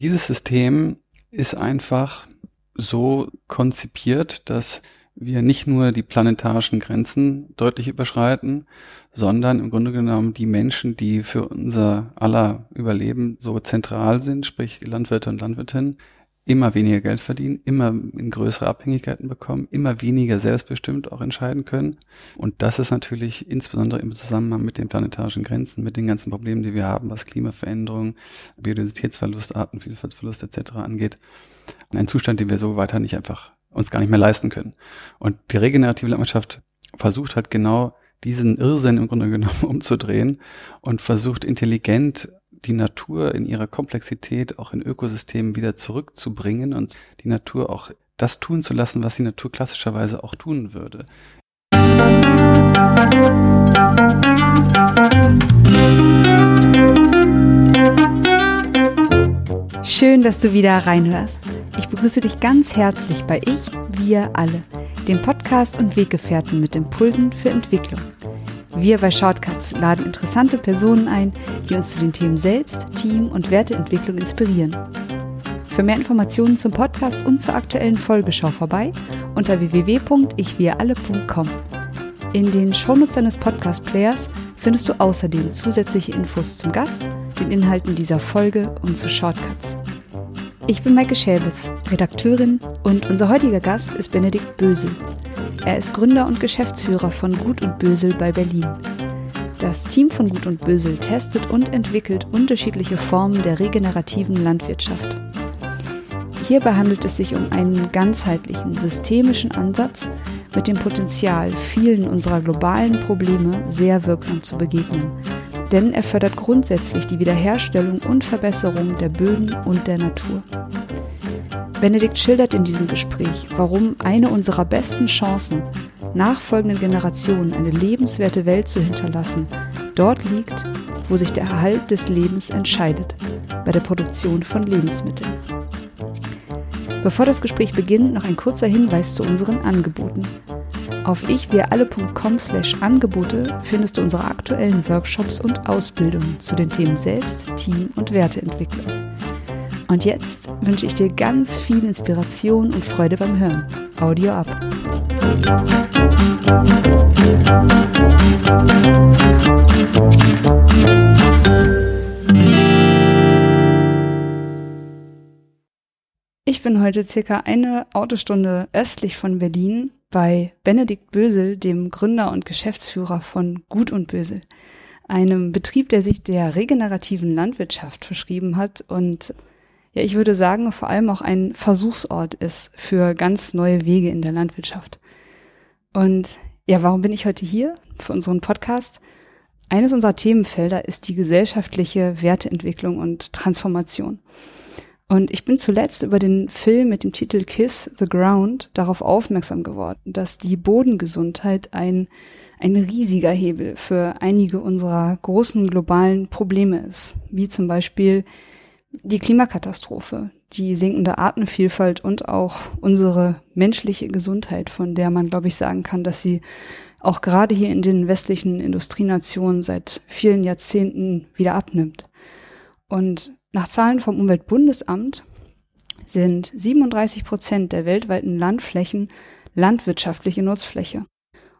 Dieses System ist einfach so konzipiert, dass wir nicht nur die planetarischen Grenzen deutlich überschreiten, sondern im Grunde genommen die Menschen, die für unser aller Überleben so zentral sind, sprich die Landwirte und Landwirtinnen, immer weniger Geld verdienen, immer in größere Abhängigkeiten bekommen, immer weniger selbstbestimmt auch entscheiden können. Und das ist natürlich insbesondere im Zusammenhang mit den planetarischen Grenzen, mit den ganzen Problemen, die wir haben, was Klimaveränderung, Biodiversitätsverlust, Artenvielfaltsverlust etc. angeht, ein Zustand, den wir so weiter nicht einfach uns gar nicht mehr leisten können. Und die regenerative Landwirtschaft versucht halt genau diesen Irrsinn im Grunde genommen umzudrehen und versucht intelligent die Natur in ihrer Komplexität auch in Ökosystemen wieder zurückzubringen und die Natur auch das tun zu lassen, was die Natur klassischerweise auch tun würde. Schön, dass du wieder reinhörst. Ich begrüße dich ganz herzlich bei Ich, wir alle, dem Podcast und Weggefährten mit Impulsen für Entwicklung. Wir bei Shortcuts laden interessante Personen ein, die uns zu den Themen Selbst, Team und Werteentwicklung inspirieren. Für mehr Informationen zum Podcast und zur aktuellen Folge schau vorbei unter www.ichwiralle.com. In den Shownotes deines Podcast-Players findest du außerdem zusätzliche Infos zum Gast, den Inhalten dieser Folge und zu Shortcuts. Ich bin Maike Schäbitz, Redakteurin und unser heutiger Gast ist Benedikt Bösel. Er ist Gründer und Geschäftsführer von Gut und Bösel bei Berlin. Das Team von Gut und Bösel testet und entwickelt unterschiedliche Formen der regenerativen Landwirtschaft. Hierbei handelt es sich um einen ganzheitlichen, systemischen Ansatz mit dem Potenzial, vielen unserer globalen Probleme sehr wirksam zu begegnen. Denn er fördert grundsätzlich die Wiederherstellung und Verbesserung der Böden und der Natur. Benedikt schildert in diesem Gespräch, warum eine unserer besten Chancen, nachfolgenden Generationen eine lebenswerte Welt zu hinterlassen, dort liegt, wo sich der Erhalt des Lebens entscheidet, bei der Produktion von Lebensmitteln. Bevor das Gespräch beginnt, noch ein kurzer Hinweis zu unseren Angeboten. Auf ichwiralle.com slash Angebote findest du unsere aktuellen Workshops und Ausbildungen zu den Themen Selbst, Team und Werteentwicklung. Und jetzt wünsche ich dir ganz viel Inspiration und Freude beim Hören. Audio ab. Ich bin heute circa eine Autostunde östlich von Berlin bei Benedikt Bösel, dem Gründer und Geschäftsführer von Gut und Bösel, einem Betrieb, der sich der regenerativen Landwirtschaft verschrieben hat und ja, ich würde sagen, vor allem auch ein Versuchsort ist für ganz neue Wege in der Landwirtschaft. Und ja, warum bin ich heute hier für unseren Podcast? Eines unserer Themenfelder ist die gesellschaftliche Werteentwicklung und Transformation. Und ich bin zuletzt über den Film mit dem Titel Kiss the Ground darauf aufmerksam geworden, dass die Bodengesundheit ein, ein riesiger Hebel für einige unserer großen globalen Probleme ist, wie zum Beispiel die Klimakatastrophe, die sinkende Artenvielfalt und auch unsere menschliche Gesundheit, von der man, glaube ich, sagen kann, dass sie auch gerade hier in den westlichen Industrienationen seit vielen Jahrzehnten wieder abnimmt. Und nach Zahlen vom Umweltbundesamt sind 37 Prozent der weltweiten Landflächen landwirtschaftliche Nutzfläche.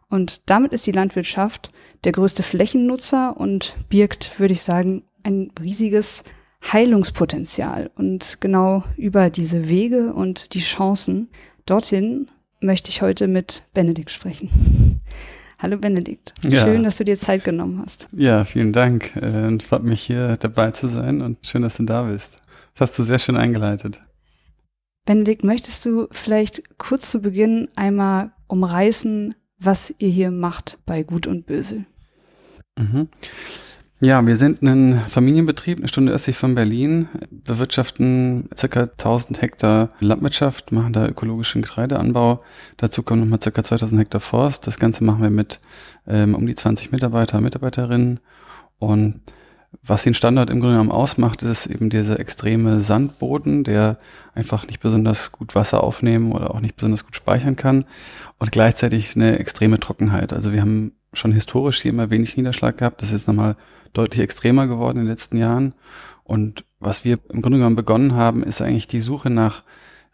Und damit ist die Landwirtschaft der größte Flächennutzer und birgt, würde ich sagen, ein riesiges Heilungspotenzial. Und genau über diese Wege und die Chancen dorthin möchte ich heute mit Benedikt sprechen. Hallo Benedikt, ja. schön, dass du dir Zeit genommen hast. Ja, vielen Dank. Äh, freut mich hier dabei zu sein und schön, dass du da bist. Das hast du sehr schön eingeleitet. Benedikt, möchtest du vielleicht kurz zu Beginn einmal umreißen, was ihr hier macht bei Gut und Böse? Mhm. Ja, wir sind ein Familienbetrieb, eine Stunde östlich von Berlin, bewirtschaften circa 1000 Hektar Landwirtschaft, machen da ökologischen Getreideanbau. Dazu kommen nochmal circa 2000 Hektar Forst. Das Ganze machen wir mit ähm, um die 20 Mitarbeiter, Mitarbeiterinnen. Und was den Standort im Grunde genommen ausmacht, ist eben dieser extreme Sandboden, der einfach nicht besonders gut Wasser aufnehmen oder auch nicht besonders gut speichern kann und gleichzeitig eine extreme Trockenheit. Also wir haben schon historisch hier immer wenig Niederschlag gehabt. Das ist jetzt nochmal deutlich extremer geworden in den letzten Jahren. Und was wir im Grunde genommen begonnen haben, ist eigentlich die Suche nach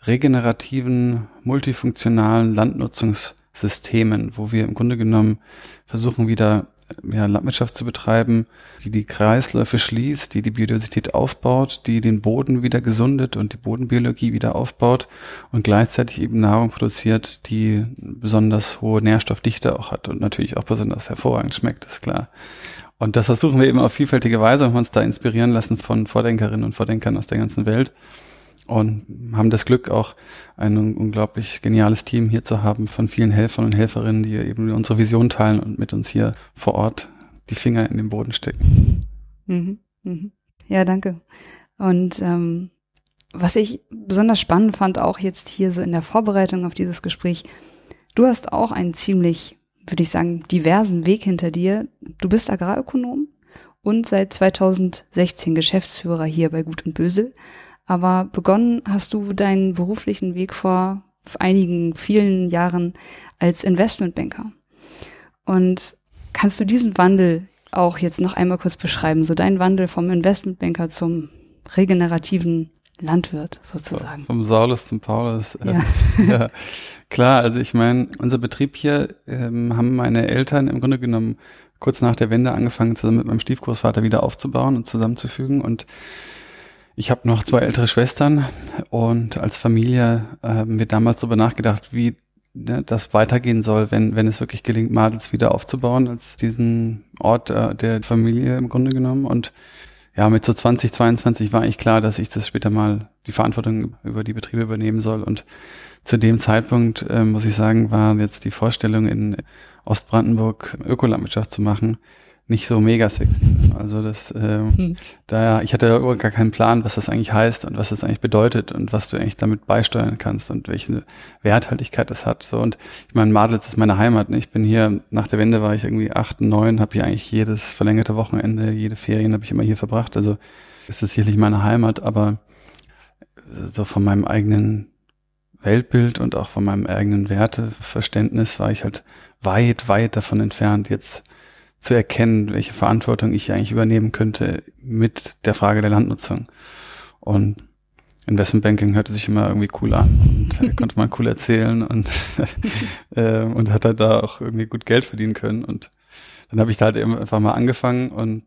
regenerativen, multifunktionalen Landnutzungssystemen, wo wir im Grunde genommen versuchen wieder ja, Landwirtschaft zu betreiben, die die Kreisläufe schließt, die die Biodiversität aufbaut, die den Boden wieder gesundet und die Bodenbiologie wieder aufbaut und gleichzeitig eben Nahrung produziert, die besonders hohe Nährstoffdichte auch hat und natürlich auch besonders hervorragend schmeckt, ist klar. Und das versuchen wir eben auf vielfältige Weise und uns da inspirieren lassen von Vordenkerinnen und Vordenkern aus der ganzen Welt und haben das Glück, auch ein unglaublich geniales Team hier zu haben von vielen Helfern und Helferinnen, die eben unsere Vision teilen und mit uns hier vor Ort die Finger in den Boden stecken. Mhm, mhm. Ja, danke. Und ähm, was ich besonders spannend fand, auch jetzt hier so in der Vorbereitung auf dieses Gespräch, du hast auch einen ziemlich, würde ich sagen, diversen Weg hinter dir. Du bist Agrarökonom und seit 2016 Geschäftsführer hier bei Gut und Bösel aber begonnen hast du deinen beruflichen Weg vor einigen, vielen Jahren als Investmentbanker. Und kannst du diesen Wandel auch jetzt noch einmal kurz beschreiben? So dein Wandel vom Investmentbanker zum regenerativen Landwirt sozusagen. Vom Saulus zum Paulus. Ja. ja. Klar, also ich meine, unser Betrieb hier ähm, haben meine Eltern im Grunde genommen kurz nach der Wende angefangen, zusammen mit meinem Stiefgroßvater wieder aufzubauen und zusammenzufügen. Und ich habe noch zwei ältere Schwestern und als Familie haben wir damals darüber nachgedacht, wie ne, das weitergehen soll, wenn, wenn es wirklich gelingt, Madels wieder aufzubauen, als diesen Ort äh, der Familie im Grunde genommen. Und ja, mit so 2022 war eigentlich klar, dass ich das später mal die Verantwortung über die Betriebe übernehmen soll. Und zu dem Zeitpunkt, äh, muss ich sagen, war jetzt die Vorstellung in Ostbrandenburg Ökolandwirtschaft zu machen, nicht so mega sexy. Also das, äh, hm. daher, ich hatte ja gar keinen Plan, was das eigentlich heißt und was das eigentlich bedeutet und was du eigentlich damit beisteuern kannst und welche Werthaltigkeit das hat. So und ich meine, Madlitz ist meine Heimat. Ne? Ich bin hier nach der Wende war ich irgendwie acht, neun, habe hier eigentlich jedes verlängerte Wochenende, jede Ferien habe ich immer hier verbracht. Also ist es sicherlich meine Heimat, aber so von meinem eigenen Weltbild und auch von meinem eigenen Werteverständnis war ich halt weit, weit davon entfernt, jetzt zu erkennen, welche Verantwortung ich eigentlich übernehmen könnte mit der Frage der Landnutzung. Und Investmentbanking hörte sich immer irgendwie cool an und konnte man cool erzählen und, äh, und hat halt da auch irgendwie gut Geld verdienen können. Und dann habe ich da halt einfach mal angefangen und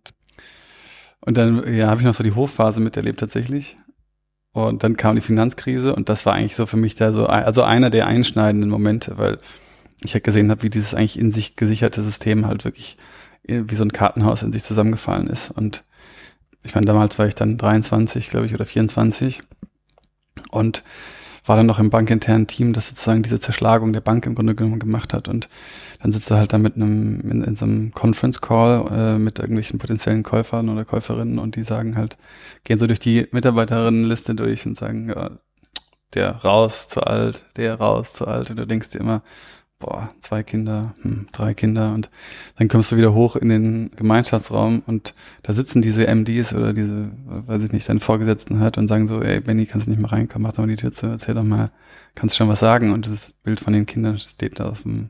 und dann ja, habe ich noch so die Hochphase miterlebt tatsächlich. Und dann kam die Finanzkrise und das war eigentlich so für mich da so, also einer der einschneidenden Momente, weil ich halt gesehen habe, wie dieses eigentlich in sich gesicherte System halt wirklich wie so ein Kartenhaus in sich zusammengefallen ist. Und ich meine, damals war ich dann 23, glaube ich, oder 24 und war dann noch im bankinternen Team, das sozusagen diese Zerschlagung der Bank im Grunde genommen gemacht hat. Und dann sitzt du halt da mit einem, in, in so einem Conference Call äh, mit irgendwelchen potenziellen Käufern oder Käuferinnen und die sagen halt, gehen so durch die Mitarbeiterinnenliste durch und sagen, ja, der raus zu alt, der raus zu alt. Und du denkst dir immer, boah, zwei Kinder, hm, drei Kinder und dann kommst du wieder hoch in den Gemeinschaftsraum und da sitzen diese MDs oder diese, weiß ich nicht, deine Vorgesetzten halt und sagen so, ey Benny, kannst du nicht mal reinkommen, mach doch mal die Tür zu, erzähl doch mal, kannst schon was sagen und das Bild von den Kindern steht da auf dem,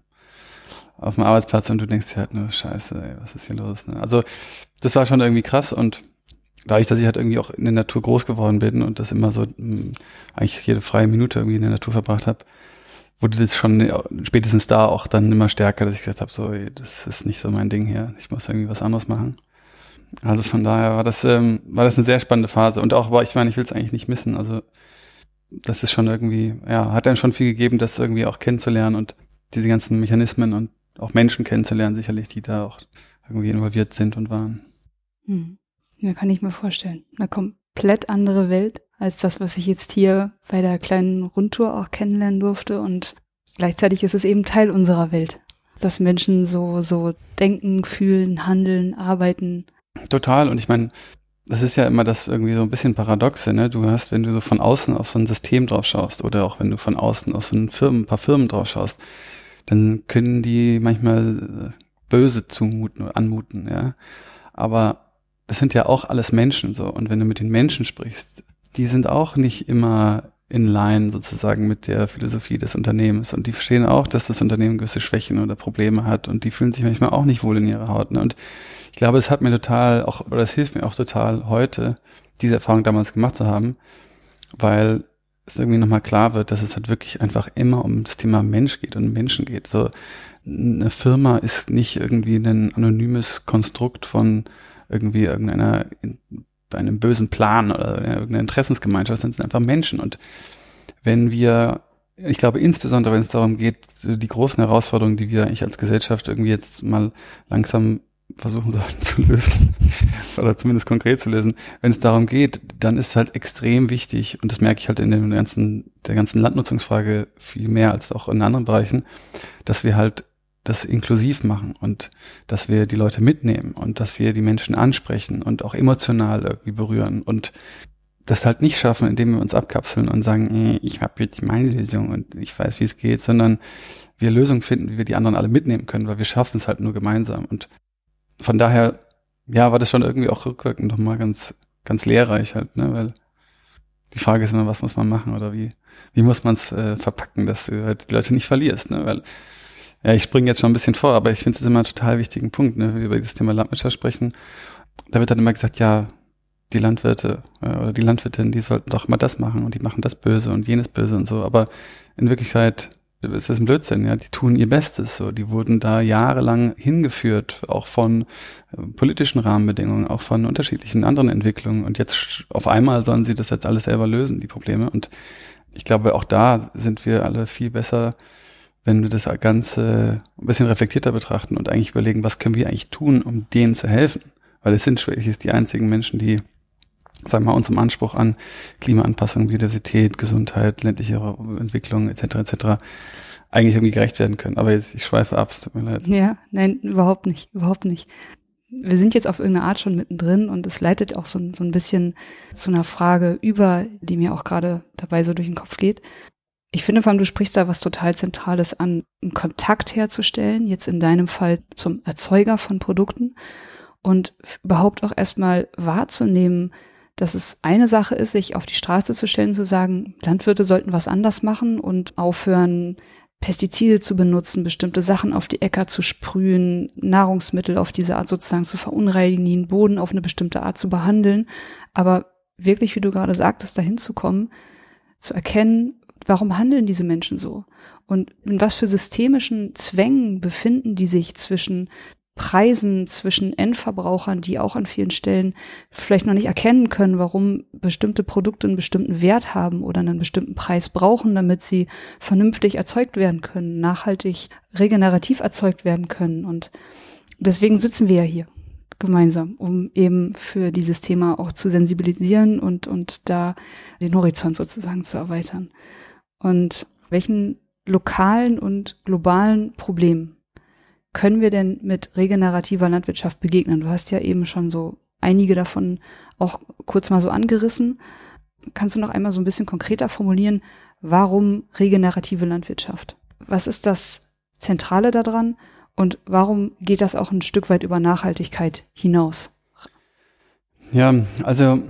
auf dem Arbeitsplatz und du denkst dir halt nur, scheiße, ey, was ist hier los? Ne? Also das war schon irgendwie krass und dadurch, dass ich halt irgendwie auch in der Natur groß geworden bin und das immer so mh, hm, eigentlich jede freie Minute irgendwie in der Natur verbracht habe, wurde das schon spätestens da auch dann immer stärker, dass ich gesagt habe, so, das ist nicht so mein Ding hier, ich muss irgendwie was anderes machen. Also von daher war das, ähm, war das eine sehr spannende Phase. Und auch, aber ich meine, ich will es eigentlich nicht missen. Also das ist schon irgendwie, ja, hat dann schon viel gegeben, das irgendwie auch kennenzulernen und diese ganzen Mechanismen und auch Menschen kennenzulernen, sicherlich, die da auch irgendwie involviert sind und waren. Hm. Ja, kann ich mir vorstellen. Eine komplett andere Welt als das, was ich jetzt hier bei der kleinen Rundtour auch kennenlernen durfte. Und gleichzeitig ist es eben Teil unserer Welt, dass Menschen so, so denken, fühlen, handeln, arbeiten. Total. Und ich meine, das ist ja immer das irgendwie so ein bisschen paradoxe, ne? Du hast, wenn du so von außen auf so ein System drauf schaust oder auch wenn du von außen auf so ein, Firmen, ein paar Firmen drauf schaust, dann können die manchmal äh, böse zumuten oder anmuten, ja. Aber das sind ja auch alles Menschen so. Und wenn du mit den Menschen sprichst, die sind auch nicht immer in line sozusagen mit der Philosophie des Unternehmens und die verstehen auch, dass das Unternehmen gewisse Schwächen oder Probleme hat und die fühlen sich manchmal auch nicht wohl in ihrer Haut. Ne? Und ich glaube, es hat mir total auch, oder es hilft mir auch total heute, diese Erfahrung damals gemacht zu haben, weil es irgendwie nochmal klar wird, dass es halt wirklich einfach immer um das Thema Mensch geht und Menschen geht. So eine Firma ist nicht irgendwie ein anonymes Konstrukt von irgendwie irgendeiner einem bösen Plan oder irgendeiner Interessensgemeinschaft, sondern es sind einfach Menschen. Und wenn wir, ich glaube insbesondere, wenn es darum geht, die großen Herausforderungen, die wir eigentlich als Gesellschaft irgendwie jetzt mal langsam versuchen sollten zu lösen oder zumindest konkret zu lösen. Wenn es darum geht, dann ist halt extrem wichtig und das merke ich halt in den ganzen der ganzen Landnutzungsfrage viel mehr als auch in anderen Bereichen, dass wir halt das inklusiv machen und dass wir die Leute mitnehmen und dass wir die Menschen ansprechen und auch emotional irgendwie berühren und das halt nicht schaffen, indem wir uns abkapseln und sagen, ich habe jetzt meine Lösung und ich weiß, wie es geht, sondern wir Lösungen finden, wie wir die anderen alle mitnehmen können, weil wir schaffen es halt nur gemeinsam. Und von daher, ja, war das schon irgendwie auch rückwirkend nochmal ganz, ganz lehrreich halt, ne, weil die Frage ist immer, was muss man machen oder wie, wie muss man es äh, verpacken, dass du halt die Leute nicht verlierst, ne, weil, ja, ich springe jetzt schon ein bisschen vor, aber ich finde es immer einen total wichtigen Punkt, ne, wenn wir über das Thema Landwirtschaft sprechen. Da wird dann immer gesagt, ja, die Landwirte äh, oder die Landwirtinnen, die sollten doch mal das machen und die machen das böse und jenes böse und so, aber in Wirklichkeit ist ein Blödsinn, ja, die tun ihr Bestes, so, die wurden da jahrelang hingeführt, auch von äh, politischen Rahmenbedingungen, auch von unterschiedlichen anderen Entwicklungen. Und jetzt auf einmal sollen sie das jetzt alles selber lösen, die Probleme. Und ich glaube, auch da sind wir alle viel besser, wenn wir das Ganze ein bisschen reflektierter betrachten und eigentlich überlegen, was können wir eigentlich tun, um denen zu helfen, weil es sind schließlich die einzigen Menschen, die sagen wir mal, unserem Anspruch an Klimaanpassung, Biodiversität, Gesundheit, ländliche Entwicklung etc. etc. eigentlich irgendwie gerecht werden können. Aber jetzt, ich schweife ab, es tut mir leid. Ja, nein, überhaupt nicht, überhaupt nicht. Wir sind jetzt auf irgendeine Art schon mittendrin und es leitet auch so, so ein bisschen zu einer Frage über, die mir auch gerade dabei so durch den Kopf geht. Ich finde vor allem, du sprichst da was total Zentrales an, einen Kontakt herzustellen, jetzt in deinem Fall zum Erzeuger von Produkten und überhaupt auch erstmal wahrzunehmen, dass es eine Sache ist, sich auf die Straße zu stellen, zu sagen, Landwirte sollten was anders machen und aufhören, Pestizide zu benutzen, bestimmte Sachen auf die Äcker zu sprühen, Nahrungsmittel auf diese Art sozusagen zu verunreinigen, den Boden auf eine bestimmte Art zu behandeln. Aber wirklich, wie du gerade sagtest, dahin zu kommen, zu erkennen, warum handeln diese Menschen so? Und in was für systemischen Zwängen befinden die sich zwischen Preisen zwischen Endverbrauchern, die auch an vielen Stellen vielleicht noch nicht erkennen können, warum bestimmte Produkte einen bestimmten Wert haben oder einen bestimmten Preis brauchen, damit sie vernünftig erzeugt werden können, nachhaltig regenerativ erzeugt werden können. Und deswegen sitzen wir ja hier gemeinsam, um eben für dieses Thema auch zu sensibilisieren und, und da den Horizont sozusagen zu erweitern. Und welchen lokalen und globalen Problemen können wir denn mit regenerativer Landwirtschaft begegnen? Du hast ja eben schon so einige davon auch kurz mal so angerissen. Kannst du noch einmal so ein bisschen konkreter formulieren, warum regenerative Landwirtschaft? Was ist das Zentrale daran und warum geht das auch ein Stück weit über Nachhaltigkeit hinaus? Ja, also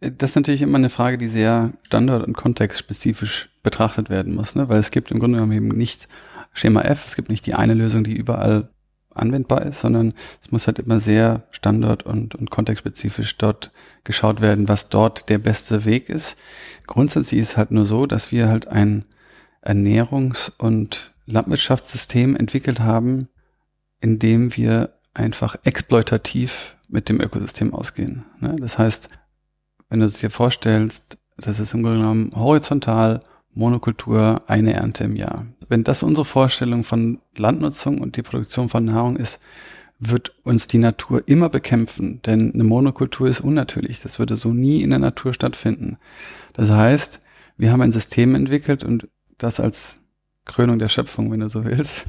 das ist natürlich immer eine Frage, die sehr standort- und kontextspezifisch betrachtet werden muss, ne? weil es gibt im Grunde genommen eben nicht Schema F. Es gibt nicht die eine Lösung, die überall anwendbar ist, sondern es muss halt immer sehr standort- und, und kontextspezifisch dort geschaut werden, was dort der beste Weg ist. Grundsätzlich ist halt nur so, dass wir halt ein Ernährungs- und Landwirtschaftssystem entwickelt haben, in dem wir einfach exploitativ mit dem Ökosystem ausgehen. Ne? Das heißt, wenn du es dir vorstellst, das ist im Grunde genommen horizontal Monokultur, eine Ernte im Jahr. Wenn das unsere Vorstellung von Landnutzung und die Produktion von Nahrung ist, wird uns die Natur immer bekämpfen, denn eine Monokultur ist unnatürlich. Das würde so nie in der Natur stattfinden. Das heißt, wir haben ein System entwickelt und das als Krönung der Schöpfung, wenn du so willst,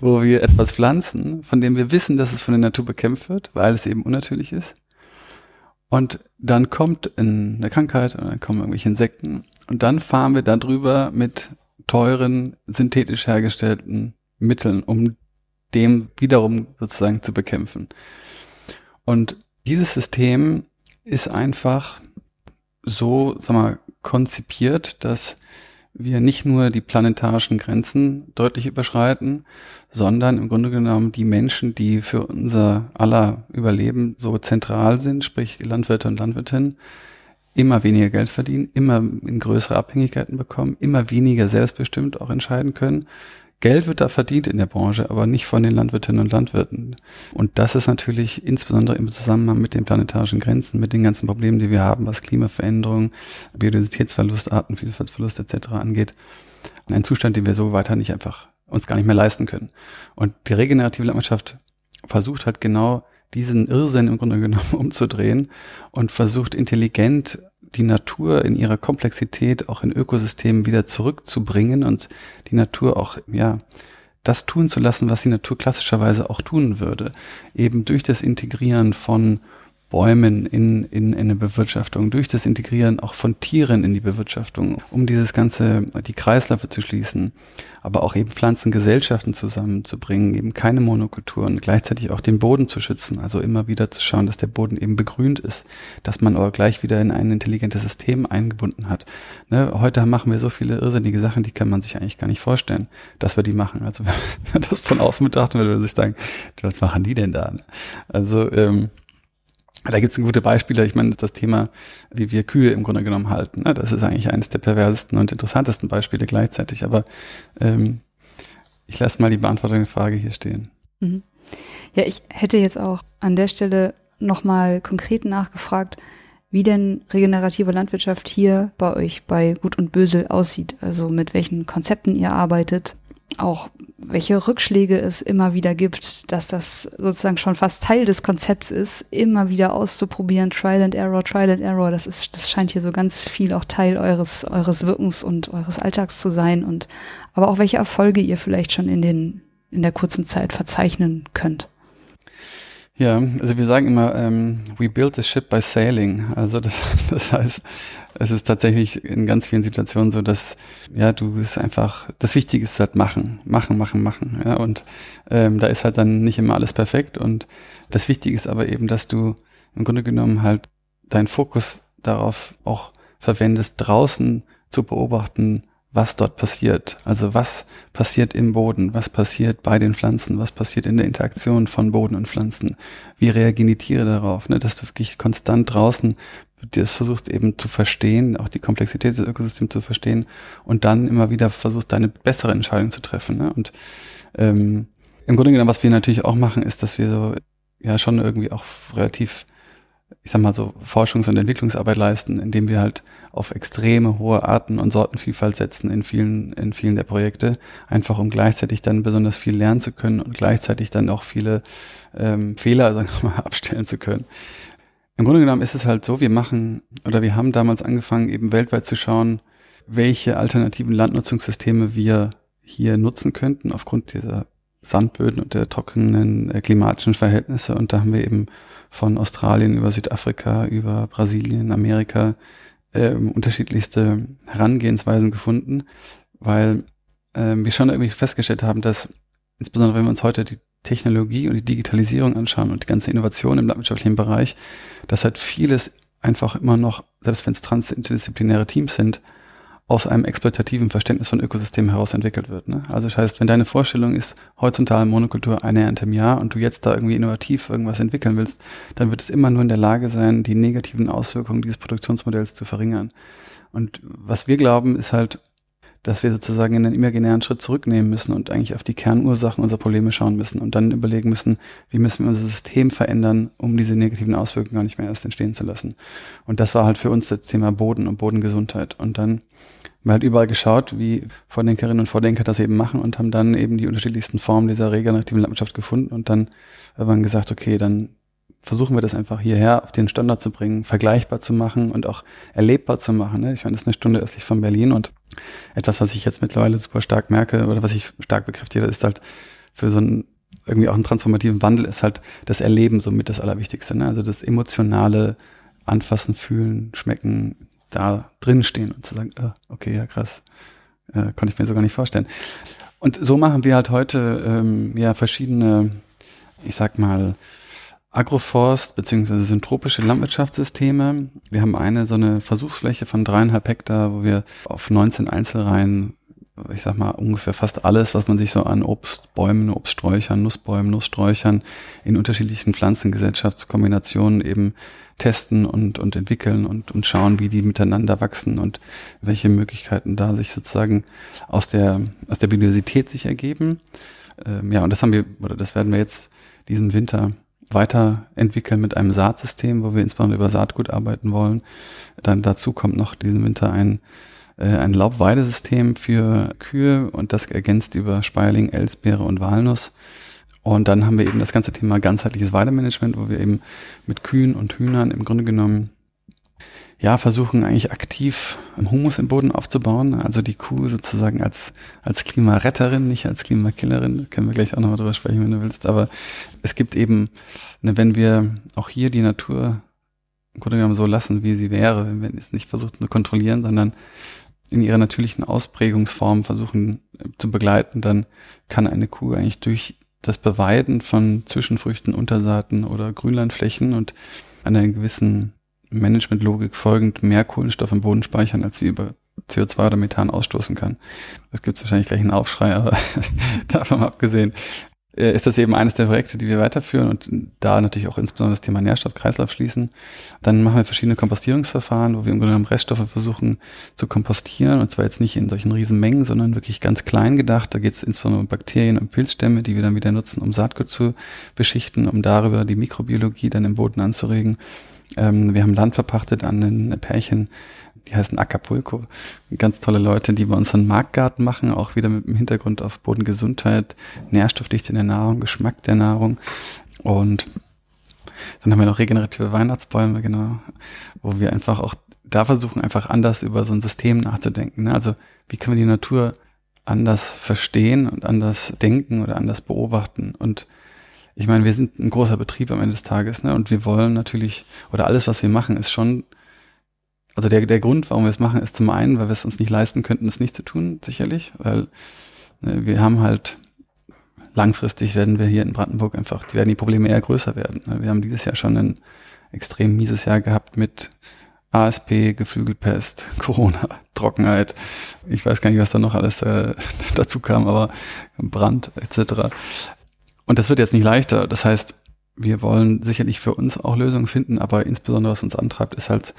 wo wir etwas pflanzen, von dem wir wissen, dass es von der Natur bekämpft wird, weil es eben unnatürlich ist. Und dann kommt eine Krankheit und dann kommen irgendwelche Insekten und dann fahren wir darüber mit teuren, synthetisch hergestellten Mitteln, um dem wiederum sozusagen zu bekämpfen. Und dieses System ist einfach so, sag mal, konzipiert, dass wir nicht nur die planetarischen Grenzen deutlich überschreiten, sondern im Grunde genommen die Menschen, die für unser aller Überleben so zentral sind, sprich die Landwirte und Landwirtinnen, immer weniger Geld verdienen, immer in größere Abhängigkeiten bekommen, immer weniger selbstbestimmt auch entscheiden können. Geld wird da verdient in der Branche, aber nicht von den Landwirtinnen und Landwirten. Und das ist natürlich insbesondere im Zusammenhang mit den planetarischen Grenzen, mit den ganzen Problemen, die wir haben, was Klimaveränderung, Biodiversitätsverlust, Artenvielfaltsverlust etc. angeht, ein Zustand, den wir so weiter nicht einfach uns gar nicht mehr leisten können. Und die regenerative Landwirtschaft versucht halt genau diesen Irrsinn im Grunde genommen umzudrehen und versucht intelligent die Natur in ihrer Komplexität auch in Ökosystemen wieder zurückzubringen und die Natur auch, ja, das tun zu lassen, was die Natur klassischerweise auch tun würde. Eben durch das Integrieren von Bäumen in, in, in eine Bewirtschaftung, durch das Integrieren auch von Tieren in die Bewirtschaftung, um dieses ganze, die Kreisläufe zu schließen, aber auch eben Pflanzengesellschaften zusammenzubringen, eben keine Monokulturen, gleichzeitig auch den Boden zu schützen, also immer wieder zu schauen, dass der Boden eben begrünt ist, dass man aber gleich wieder in ein intelligentes System eingebunden hat. Ne, heute machen wir so viele irrsinnige Sachen, die kann man sich eigentlich gar nicht vorstellen, dass wir die machen. Also wenn man das von außen betrachten würde, würde sich sagen, was machen die denn da? Also ähm, da gibt es gute Beispiele. Ich meine, das Thema, wie wir Kühe im Grunde genommen halten, ne? das ist eigentlich eines der perversesten und interessantesten Beispiele gleichzeitig. Aber ähm, ich lasse mal die Beantwortung der Frage hier stehen. Mhm. Ja, ich hätte jetzt auch an der Stelle nochmal konkret nachgefragt, wie denn regenerative Landwirtschaft hier bei euch bei Gut und Bösel aussieht. Also mit welchen Konzepten ihr arbeitet, auch welche Rückschläge es immer wieder gibt, dass das sozusagen schon fast Teil des Konzepts ist, immer wieder auszuprobieren, Trial and Error, Trial and Error, das ist, das scheint hier so ganz viel auch Teil eures, eures Wirkens und eures Alltags zu sein und aber auch welche Erfolge ihr vielleicht schon in den, in der kurzen Zeit verzeichnen könnt. Ja, also wir sagen immer, ähm, we build the ship by sailing. Also das, das heißt, es ist tatsächlich in ganz vielen Situationen so, dass ja du bist einfach das Wichtige ist halt machen, machen, machen, machen. Ja, und ähm, da ist halt dann nicht immer alles perfekt. Und das Wichtige ist aber eben, dass du im Grunde genommen halt deinen Fokus darauf auch verwendest, draußen zu beobachten, was dort passiert. Also was passiert im Boden, was passiert bei den Pflanzen, was passiert in der Interaktion von Boden und Pflanzen, wie reagieren die Tiere darauf, ne? dass du wirklich konstant draußen das versuchst eben zu verstehen, auch die Komplexität des Ökosystems zu verstehen und dann immer wieder versuchst, deine bessere Entscheidung zu treffen. Ne? Und ähm, im Grunde genommen, was wir natürlich auch machen, ist, dass wir so ja schon irgendwie auch relativ ich sag mal so Forschungs- und Entwicklungsarbeit leisten, indem wir halt auf extreme hohe Arten- und Sortenvielfalt setzen in vielen, in vielen der Projekte, einfach um gleichzeitig dann besonders viel lernen zu können und gleichzeitig dann auch viele ähm, Fehler, sagen wir mal, abstellen zu können. Im Grunde genommen ist es halt so, wir machen oder wir haben damals angefangen, eben weltweit zu schauen, welche alternativen Landnutzungssysteme wir hier nutzen könnten aufgrund dieser Sandböden und der trockenen äh, klimatischen Verhältnisse. Und da haben wir eben von Australien über Südafrika, über Brasilien, Amerika äh, unterschiedlichste Herangehensweisen gefunden, weil äh, wir schon irgendwie festgestellt haben, dass insbesondere wenn wir uns heute die Technologie und die Digitalisierung anschauen und die ganze Innovation im landwirtschaftlichen Bereich, dass halt vieles einfach immer noch, selbst wenn es transdisziplinäre Teams sind, aus einem exploitativen Verständnis von Ökosystemen heraus entwickelt wird. Ne? Also das heißt, wenn deine Vorstellung ist, horizontale Monokultur eine Ernte im Jahr und du jetzt da irgendwie innovativ irgendwas entwickeln willst, dann wird es immer nur in der Lage sein, die negativen Auswirkungen dieses Produktionsmodells zu verringern. Und was wir glauben, ist halt, dass wir sozusagen in einen imaginären Schritt zurücknehmen müssen und eigentlich auf die Kernursachen unserer Probleme schauen müssen und dann überlegen müssen, wie müssen wir unser System verändern, um diese negativen Auswirkungen gar nicht mehr erst entstehen zu lassen. Und das war halt für uns das Thema Boden und Bodengesundheit. Und dann wir halt überall geschaut, wie Vordenkerinnen und Vordenker das eben machen und haben dann eben die unterschiedlichsten Formen dieser regenerativen Landwirtschaft gefunden und dann irgendwann gesagt, okay, dann versuchen wir das einfach hierher auf den Standard zu bringen, vergleichbar zu machen und auch erlebbar zu machen. Ne? Ich meine, das ist eine Stunde östlich von Berlin und etwas, was ich jetzt mittlerweile super stark merke oder was ich stark bekräftige, ist halt für so einen irgendwie auch einen transformativen Wandel ist halt das Erleben somit das Allerwichtigste. Ne? Also das emotionale Anfassen, Fühlen, Schmecken, da drin stehen und zu sagen, oh, okay, ja krass, äh, konnte ich mir so gar nicht vorstellen. Und so machen wir halt heute ähm, ja verschiedene, ich sag mal, Agroforst beziehungsweise syntropische Landwirtschaftssysteme. Wir haben eine so eine Versuchsfläche von dreieinhalb Hektar, wo wir auf 19 Einzelreihen, ich sag mal ungefähr fast alles, was man sich so an Obstbäumen, Obststräuchern, Nussbäumen, Nusssträuchern in unterschiedlichen Pflanzengesellschaftskombinationen eben testen und, und entwickeln und, und schauen, wie die miteinander wachsen und welche Möglichkeiten da sich sozusagen aus der, aus der Biodiversität sich ergeben. Ähm, ja, und das haben wir, oder das werden wir jetzt diesen Winter weiterentwickeln mit einem Saatsystem, wo wir insbesondere über Saatgut arbeiten wollen. Dann dazu kommt noch diesen Winter ein, äh, ein Laubweidesystem für Kühe und das ergänzt über Speierling, Elsbeere und Walnuss. Und dann haben wir eben das ganze Thema ganzheitliches Weidemanagement, wo wir eben mit Kühen und Hühnern im Grunde genommen ja, versuchen eigentlich aktiv Humus im Boden aufzubauen. Also die Kuh sozusagen als, als Klimaretterin, nicht als Klimakillerin. Da können wir gleich auch nochmal drüber sprechen, wenn du willst. Aber es gibt eben, ne, wenn wir auch hier die Natur im Grunde genommen so lassen, wie sie wäre, wenn wir es nicht versuchen zu kontrollieren, sondern in ihrer natürlichen Ausprägungsform versuchen zu begleiten, dann kann eine Kuh eigentlich durch das Beweiden von Zwischenfrüchten, Untersaaten oder Grünlandflächen und einer gewissen Managementlogik folgend mehr Kohlenstoff im Boden speichern, als sie über CO2 oder Methan ausstoßen kann. Das gibt wahrscheinlich gleich einen Aufschrei, aber davon abgesehen ist das eben eines der Projekte, die wir weiterführen und da natürlich auch insbesondere das Thema Nährstoffkreislauf schließen. Dann machen wir verschiedene Kompostierungsverfahren, wo wir im Grunde genommen Reststoffe versuchen zu kompostieren und zwar jetzt nicht in solchen riesen Mengen, sondern wirklich ganz klein gedacht. Da geht es insbesondere um Bakterien und Pilzstämme, die wir dann wieder nutzen, um Saatgut zu beschichten, um darüber die Mikrobiologie dann im Boden anzuregen. Ähm, wir haben Land verpachtet an ein Pärchen, die heißen Acapulco. Ganz tolle Leute, die bei uns einen Marktgarten machen, auch wieder mit dem Hintergrund auf Bodengesundheit, Nährstoffdichte in der Nahrung, Geschmack der Nahrung. Und dann haben wir noch regenerative Weihnachtsbäume, genau, wo wir einfach auch da versuchen, einfach anders über so ein System nachzudenken. Ne? Also wie können wir die Natur anders verstehen und anders denken oder anders beobachten und ich meine, wir sind ein großer Betrieb am Ende des Tages, ne? Und wir wollen natürlich, oder alles, was wir machen, ist schon, also der, der Grund, warum wir es machen, ist zum einen, weil wir es uns nicht leisten könnten, es nicht zu tun, sicherlich, weil ne, wir haben halt langfristig werden wir hier in Brandenburg einfach, werden die Probleme eher größer werden. Ne? Wir haben dieses Jahr schon ein extrem mieses Jahr gehabt mit ASP, Geflügelpest, Corona, Trockenheit. Ich weiß gar nicht, was da noch alles äh, dazu kam, aber Brand etc. Und das wird jetzt nicht leichter. Das heißt, wir wollen sicherlich für uns auch Lösungen finden, aber insbesondere was uns antreibt, ist halt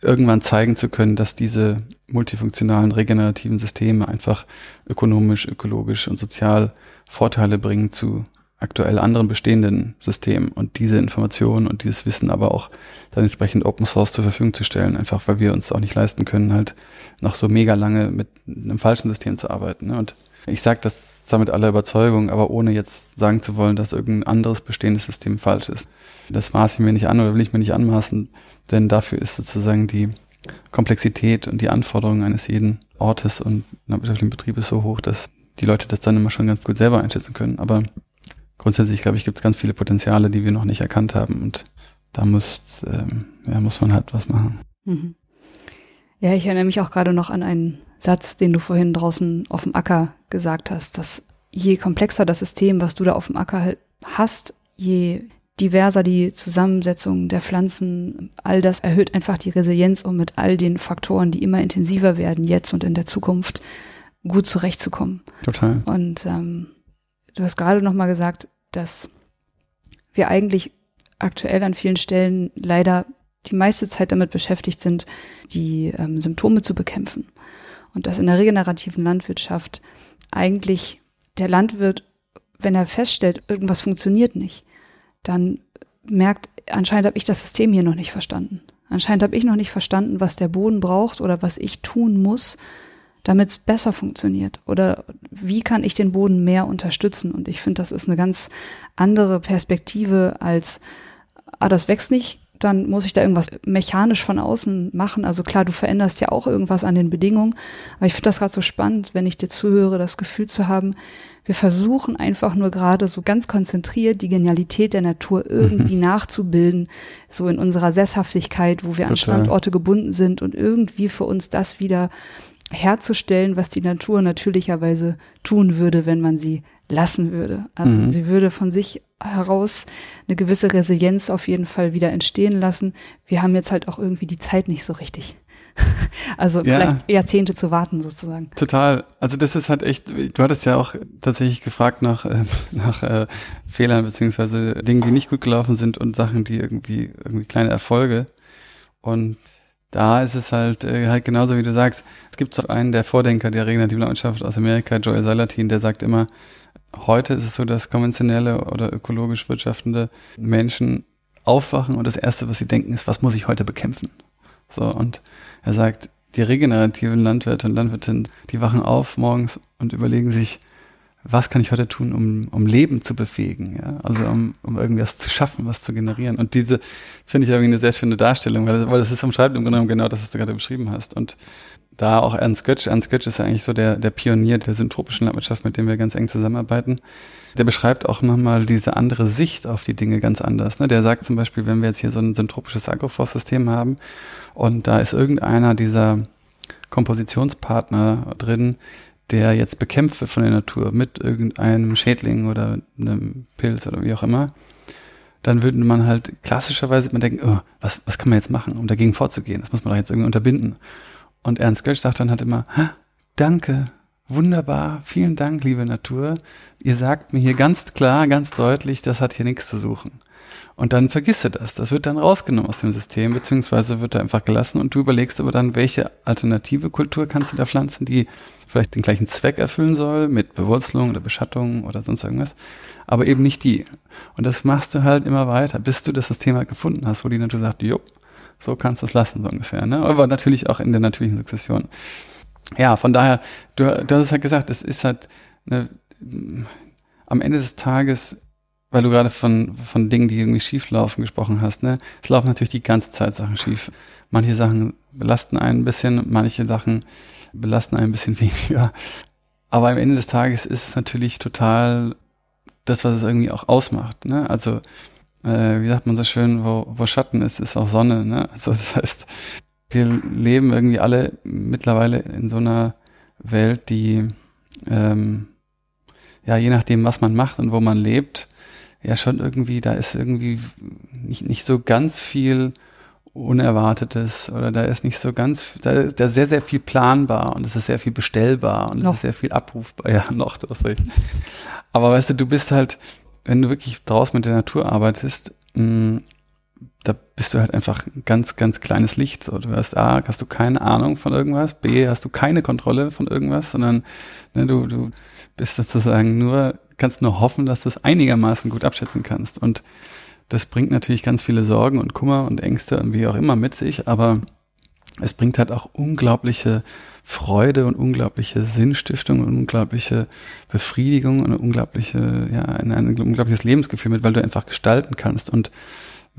irgendwann zeigen zu können, dass diese multifunktionalen regenerativen Systeme einfach ökonomisch, ökologisch und sozial Vorteile bringen zu aktuell anderen bestehenden Systemen und diese Informationen und dieses Wissen aber auch dann entsprechend Open Source zur Verfügung zu stellen, einfach weil wir uns auch nicht leisten können, halt noch so mega lange mit einem falschen System zu arbeiten. Ne? Und ich sage das zwar mit aller Überzeugung, aber ohne jetzt sagen zu wollen, dass irgendein anderes bestehendes System falsch ist. Das maße ich mir nicht an oder will ich mir nicht anmaßen, denn dafür ist sozusagen die Komplexität und die Anforderungen eines jeden Ortes und landwirtschaftlichen Betriebes so hoch, dass die Leute das dann immer schon ganz gut selber einschätzen können. Aber grundsätzlich, glaube ich, gibt es ganz viele Potenziale, die wir noch nicht erkannt haben und da muss, ähm, ja, muss man halt was machen. Mhm. Ja, ich erinnere mich auch gerade noch an einen Satz, den du vorhin draußen auf dem Acker gesagt hast, dass je komplexer das System, was du da auf dem Acker hast, je diverser die Zusammensetzung der Pflanzen, all das erhöht einfach die Resilienz, um mit all den Faktoren, die immer intensiver werden, jetzt und in der Zukunft, gut zurechtzukommen. Total. Und ähm, du hast gerade noch mal gesagt, dass wir eigentlich aktuell an vielen Stellen leider die meiste Zeit damit beschäftigt sind, die ähm, Symptome zu bekämpfen. Und dass in der regenerativen Landwirtschaft eigentlich der Landwirt, wenn er feststellt, irgendwas funktioniert nicht, dann merkt, anscheinend habe ich das System hier noch nicht verstanden. Anscheinend habe ich noch nicht verstanden, was der Boden braucht oder was ich tun muss, damit es besser funktioniert. Oder wie kann ich den Boden mehr unterstützen? Und ich finde, das ist eine ganz andere Perspektive als, ah, das wächst nicht, dann muss ich da irgendwas mechanisch von außen machen. Also klar, du veränderst ja auch irgendwas an den Bedingungen. Aber ich finde das gerade so spannend, wenn ich dir zuhöre, das Gefühl zu haben, wir versuchen einfach nur gerade so ganz konzentriert die Genialität der Natur irgendwie mhm. nachzubilden, so in unserer Sesshaftigkeit, wo wir Total. an Standorte gebunden sind und irgendwie für uns das wieder herzustellen, was die Natur natürlicherweise tun würde, wenn man sie lassen würde. Also mhm. sie würde von sich heraus eine gewisse Resilienz auf jeden Fall wieder entstehen lassen. Wir haben jetzt halt auch irgendwie die Zeit nicht so richtig. Also ja. vielleicht Jahrzehnte zu warten sozusagen. Total. Also das ist halt echt, du hattest ja auch tatsächlich gefragt nach, äh, nach äh, Fehlern beziehungsweise Dingen, die nicht gut gelaufen sind und Sachen, die irgendwie, irgendwie kleine Erfolge. Und da ist es halt, äh, halt genauso wie du sagst. Es gibt so einen der Vordenker der regenerativen Landwirtschaft aus Amerika, Joel Salatin, der sagt immer, heute ist es so, dass konventionelle oder ökologisch wirtschaftende Menschen aufwachen und das erste, was sie denken, ist, was muss ich heute bekämpfen? So, und er sagt, die regenerativen Landwirte und Landwirtinnen, die wachen auf morgens und überlegen sich, was kann ich heute tun, um, um Leben zu befähigen, ja? also um, um irgendwas zu schaffen, was zu generieren. Und diese, das finde ich irgendwie eine sehr schöne Darstellung, weil, weil das ist umschreibt im Grunde genommen genau das, was du gerade beschrieben hast. Und da auch Ernst Götsch, Ernst Götsch ist ja eigentlich so der, der Pionier der syntropischen Landwirtschaft, mit dem wir ganz eng zusammenarbeiten. Der beschreibt auch nochmal diese andere Sicht auf die Dinge ganz anders. Ne? Der sagt zum Beispiel, wenn wir jetzt hier so ein syntropisches Agroforstsystem haben und da ist irgendeiner dieser Kompositionspartner drin, der jetzt bekämpft wird von der Natur mit irgendeinem Schädling oder einem Pilz oder wie auch immer, dann würde man halt klassischerweise immer denken, oh, was, was kann man jetzt machen, um dagegen vorzugehen? Das muss man doch jetzt irgendwie unterbinden. Und Ernst Götsch sagt dann halt immer, danke, wunderbar, vielen Dank, liebe Natur. Ihr sagt mir hier ganz klar, ganz deutlich, das hat hier nichts zu suchen. Und dann vergisst du das. Das wird dann rausgenommen aus dem System, beziehungsweise wird da einfach gelassen und du überlegst aber dann, welche alternative Kultur kannst du da pflanzen, die vielleicht den gleichen Zweck erfüllen soll, mit Bewurzelung oder Beschattung oder sonst irgendwas, aber eben nicht die. Und das machst du halt immer weiter, bis du das System halt gefunden hast, wo die Natur sagt, jo, so kannst du es lassen, so ungefähr. Ne? Aber natürlich auch in der natürlichen Sukzession. Ja, von daher, du, du hast es halt gesagt, es ist halt eine, am Ende des Tages weil du gerade von, von Dingen, die irgendwie schief laufen, gesprochen hast, ne? Es laufen natürlich die ganze Zeit Sachen schief. Manche Sachen belasten einen ein bisschen, manche Sachen belasten einen ein bisschen weniger. Aber am Ende des Tages ist es natürlich total das, was es irgendwie auch ausmacht, ne? Also, äh, wie sagt man so schön, wo, wo Schatten ist, ist auch Sonne, ne? Also, das heißt, wir leben irgendwie alle mittlerweile in so einer Welt, die, ähm, ja, je nachdem, was man macht und wo man lebt, ja schon irgendwie, da ist irgendwie nicht, nicht so ganz viel Unerwartetes oder da ist nicht so ganz, da ist da sehr, sehr viel planbar und es ist sehr viel bestellbar und es ist sehr viel abrufbar. Ja, noch, du hast recht. Aber weißt du, du bist halt, wenn du wirklich draußen mit der Natur arbeitest, mh, mm, da bist du halt einfach ein ganz, ganz kleines Licht. So, du hast A, hast du keine Ahnung von irgendwas, B, hast du keine Kontrolle von irgendwas, sondern ne, du, du bist sozusagen nur kannst nur hoffen, dass du es einigermaßen gut abschätzen kannst. Und das bringt natürlich ganz viele Sorgen und Kummer und Ängste und wie auch immer mit sich, aber es bringt halt auch unglaubliche Freude und unglaubliche Sinnstiftung und unglaubliche Befriedigung und unglaubliche, ja, ein, ein unglaubliches Lebensgefühl mit, weil du einfach gestalten kannst und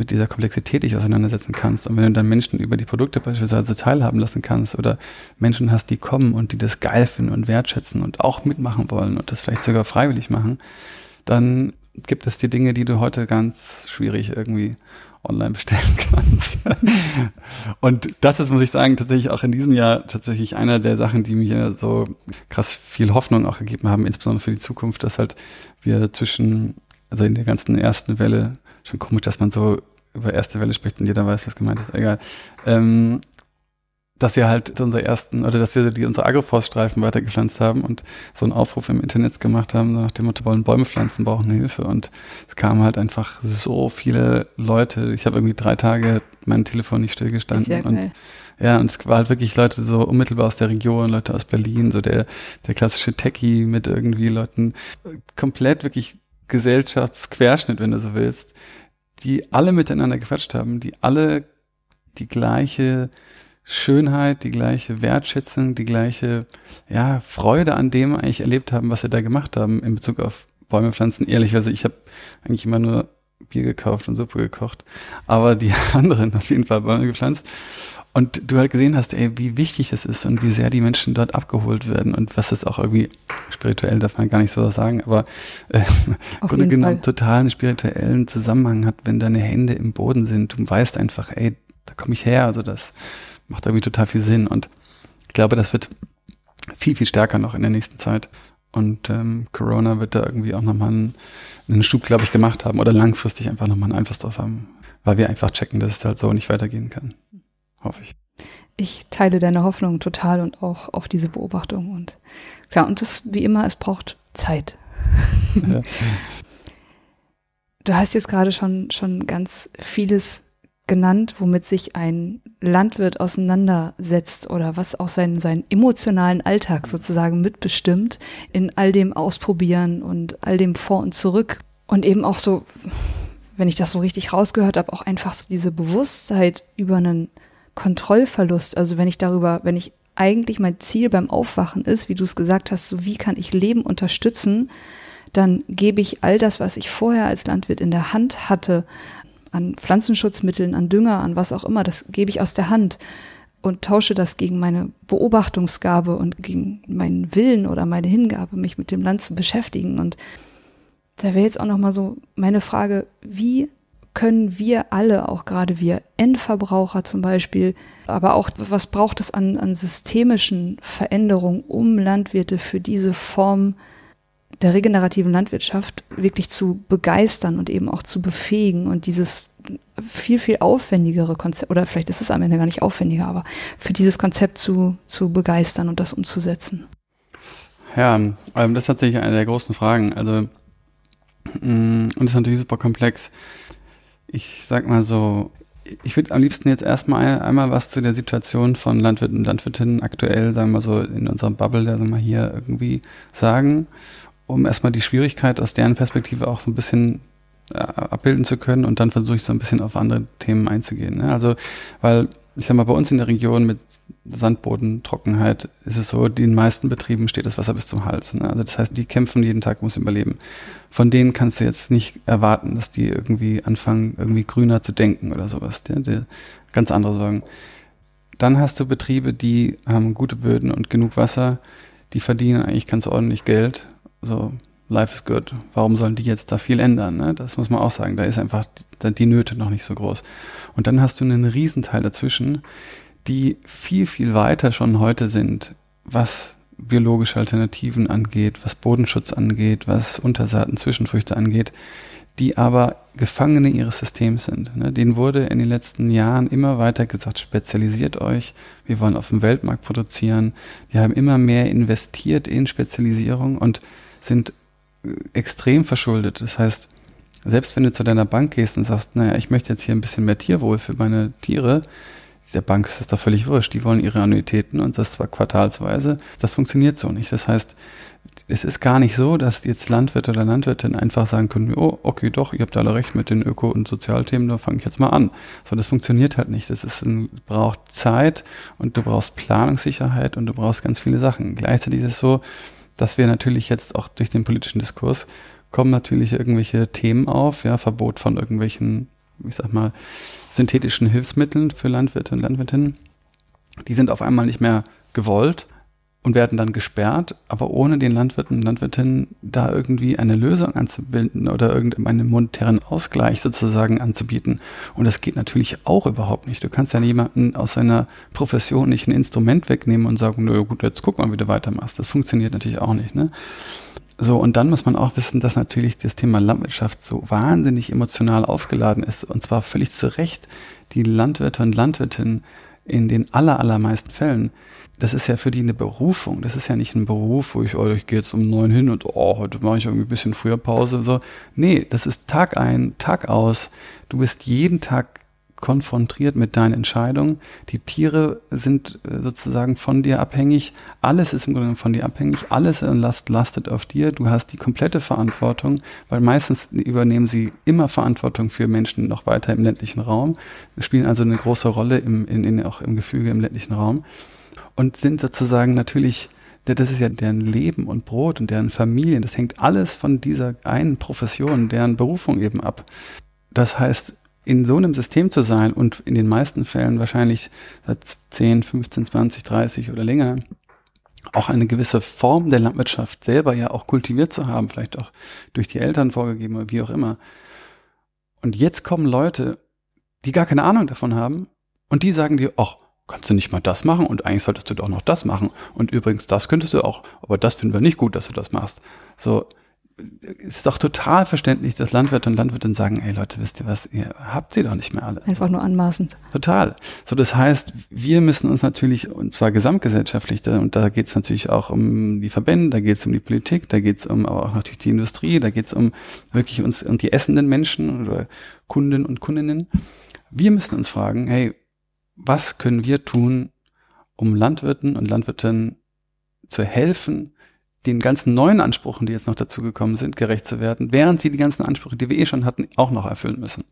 mit dieser Komplexität dich auseinandersetzen kannst. Und wenn du dann Menschen über die Produkte beispielsweise teilhaben lassen kannst oder Menschen hast, die kommen und die das geil finden und wertschätzen und auch mitmachen wollen und das vielleicht sogar freiwillig machen, dann gibt es die Dinge, die du heute ganz schwierig irgendwie online bestellen kannst. und das ist, muss ich sagen, tatsächlich auch in diesem Jahr tatsächlich einer der Sachen, die mir so krass viel Hoffnung auch gegeben haben, insbesondere für die Zukunft, dass halt wir zwischen, also in der ganzen ersten Welle schon komisch, dass man so über erste Welle spricht und jeder weiß, was gemeint ist, egal. Ähm, dass wir halt unsere ersten, oder dass wir die, unsere Agroforststreifen weitergepflanzt haben und so einen Aufruf im Internet gemacht haben, nach dem Motto, wollen Bäume pflanzen, brauchen Hilfe. Und es kamen halt einfach so viele Leute. Ich habe irgendwie drei Tage mein Telefon nicht stillgestanden. Und ja, und es war halt wirklich Leute so unmittelbar aus der Region, Leute aus Berlin, so der, der klassische Techie mit irgendwie Leuten komplett wirklich Gesellschaftsquerschnitt, wenn du so willst, die alle miteinander gequatscht haben, die alle die gleiche Schönheit, die gleiche Wertschätzung, die gleiche ja, Freude an dem eigentlich erlebt haben, was sie da gemacht haben in Bezug auf Bäume pflanzen. Ehrlicherweise, ich habe eigentlich immer nur Bier gekauft und Suppe gekocht, aber die anderen auf jeden Fall Bäume gepflanzt. Und du halt gesehen hast, ey, wie wichtig es ist und wie sehr die Menschen dort abgeholt werden und was es auch irgendwie spirituell darf man gar nicht so sagen, aber äh, im Grunde genommen total einen spirituellen Zusammenhang hat, wenn deine Hände im Boden sind. Du weißt einfach, ey, da komme ich her. Also das macht irgendwie total viel Sinn und ich glaube, das wird viel, viel stärker noch in der nächsten Zeit. Und ähm, Corona wird da irgendwie auch nochmal einen, einen Schub, glaube ich, gemacht haben oder langfristig einfach nochmal einen Einfluss drauf haben, weil wir einfach checken, dass es halt so nicht weitergehen kann. Hoffe ich. Ich teile deine Hoffnung total und auch, auch diese Beobachtung. Und klar, und das, wie immer, es braucht Zeit. Ja. Du hast jetzt gerade schon, schon ganz vieles genannt, womit sich ein Landwirt auseinandersetzt oder was auch seinen, seinen emotionalen Alltag sozusagen mitbestimmt in all dem Ausprobieren und all dem Vor und Zurück. Und eben auch so, wenn ich das so richtig rausgehört habe, auch einfach so diese Bewusstheit über einen Kontrollverlust. Also wenn ich darüber, wenn ich eigentlich mein Ziel beim Aufwachen ist, wie du es gesagt hast, so wie kann ich Leben unterstützen, dann gebe ich all das, was ich vorher als Landwirt in der Hand hatte, an Pflanzenschutzmitteln, an Dünger, an was auch immer, das gebe ich aus der Hand und tausche das gegen meine Beobachtungsgabe und gegen meinen Willen oder meine Hingabe, mich mit dem Land zu beschäftigen. Und da wäre jetzt auch noch mal so meine Frage, wie können wir alle, auch gerade wir Endverbraucher zum Beispiel, aber auch was braucht es an, an systemischen Veränderungen, um Landwirte für diese Form der regenerativen Landwirtschaft wirklich zu begeistern und eben auch zu befähigen und dieses viel, viel aufwendigere Konzept, oder vielleicht ist es am Ende gar nicht aufwendiger, aber für dieses Konzept zu, zu begeistern und das umzusetzen. Ja, ähm, das ist tatsächlich eine der großen Fragen. Also, mm, und das ist natürlich super komplex. Ich sag mal so, ich würde am liebsten jetzt erstmal einmal was zu der Situation von Landwirten und Landwirtinnen aktuell, sagen wir mal so, in unserer Bubble, sagen wir mal hier irgendwie sagen um erstmal die Schwierigkeit aus deren Perspektive auch so ein bisschen äh, abbilden zu können und dann versuche ich so ein bisschen auf andere Themen einzugehen. Ne? Also, weil ich sag mal, bei uns in der Region mit Sandboden, Trockenheit ist es so, den meisten Betrieben steht das Wasser bis zum Hals. Ne? Also das heißt, die kämpfen jeden Tag, muss überleben. Von denen kannst du jetzt nicht erwarten, dass die irgendwie anfangen, irgendwie grüner zu denken oder sowas. Die, die ganz andere Sorgen. Dann hast du Betriebe, die haben gute Böden und genug Wasser, die verdienen eigentlich ganz ordentlich Geld so, life is good. Warum sollen die jetzt da viel ändern? Ne? Das muss man auch sagen. Da ist einfach die, die Nöte noch nicht so groß. Und dann hast du einen Riesenteil dazwischen, die viel, viel weiter schon heute sind, was biologische Alternativen angeht, was Bodenschutz angeht, was Untersaaten, Zwischenfrüchte angeht, die aber Gefangene ihres Systems sind. Ne? Denen wurde in den letzten Jahren immer weiter gesagt, spezialisiert euch, wir wollen auf dem Weltmarkt produzieren. Wir haben immer mehr investiert in Spezialisierung und sind extrem verschuldet. Das heißt, selbst wenn du zu deiner Bank gehst und sagst, naja, ich möchte jetzt hier ein bisschen mehr Tierwohl für meine Tiere, der Bank ist das doch völlig wurscht. Die wollen ihre Annuitäten und das zwar quartalsweise. Das funktioniert so nicht. Das heißt, es ist gar nicht so, dass jetzt Landwirt oder Landwirtin einfach sagen können, oh, okay, doch, ihr habt alle recht mit den Öko- und Sozialthemen, da fange ich jetzt mal an. So, das funktioniert halt nicht. Das ist ein, braucht Zeit und du brauchst Planungssicherheit und du brauchst ganz viele Sachen. Gleichzeitig ist es so, dass wir natürlich jetzt auch durch den politischen Diskurs kommen natürlich irgendwelche Themen auf, ja, Verbot von irgendwelchen, ich sag mal, synthetischen Hilfsmitteln für Landwirte und Landwirtinnen. Die sind auf einmal nicht mehr gewollt und werden dann gesperrt, aber ohne den Landwirten und Landwirtinnen da irgendwie eine Lösung anzubinden oder irgendeinen monetären Ausgleich sozusagen anzubieten. Und das geht natürlich auch überhaupt nicht. Du kannst ja jemanden aus seiner Profession nicht ein Instrument wegnehmen und sagen, na gut, jetzt guck mal, wie du weitermachst. Das funktioniert natürlich auch nicht. Ne? So, und dann muss man auch wissen, dass natürlich das Thema Landwirtschaft so wahnsinnig emotional aufgeladen ist und zwar völlig zu Recht. Die Landwirte und Landwirtinnen in den aller, allermeisten Fällen das ist ja für die eine Berufung. Das ist ja nicht ein Beruf, wo ich, oh, ich gehe jetzt um neun hin und oh, heute mache ich irgendwie ein bisschen früher Pause. So. Nee, das ist Tag ein, Tag aus. Du bist jeden Tag konfrontiert mit deinen Entscheidungen. Die Tiere sind äh, sozusagen von dir abhängig. Alles ist im Grunde von dir abhängig. Alles Last lastet auf dir. Du hast die komplette Verantwortung, weil meistens übernehmen sie immer Verantwortung für Menschen noch weiter im ländlichen Raum, spielen also eine große Rolle im, in, in, auch im Gefüge im ländlichen Raum und sind sozusagen natürlich, das ist ja deren Leben und Brot und deren Familien, das hängt alles von dieser einen Profession, deren Berufung eben ab. Das heißt, in so einem System zu sein und in den meisten Fällen wahrscheinlich seit 10, 15, 20, 30 oder länger auch eine gewisse Form der Landwirtschaft selber ja auch kultiviert zu haben, vielleicht auch durch die Eltern vorgegeben oder wie auch immer. Und jetzt kommen Leute, die gar keine Ahnung davon haben und die sagen dir, ach, kannst du nicht mal das machen und eigentlich solltest du doch noch das machen. Und übrigens, das könntest du auch, aber das finden wir nicht gut, dass du das machst. So, ist doch total verständlich, dass Landwirte und Landwirtinnen sagen, ey Leute, wisst ihr was, ihr habt sie doch nicht mehr alle. Einfach nur anmaßend. Total. So, das heißt, wir müssen uns natürlich, und zwar gesamtgesellschaftlich, da, und da geht es natürlich auch um die Verbände, da geht es um die Politik, da geht es um aber auch natürlich die Industrie, da geht es um wirklich uns und um die essenden Menschen oder Kunden und Kundinnen. Wir müssen uns fragen, hey, was können wir tun, um Landwirten und Landwirtinnen zu helfen, den ganzen neuen Ansprüchen, die jetzt noch dazugekommen sind, gerecht zu werden, während sie die ganzen Ansprüche, die wir eh schon hatten, auch noch erfüllen müssen.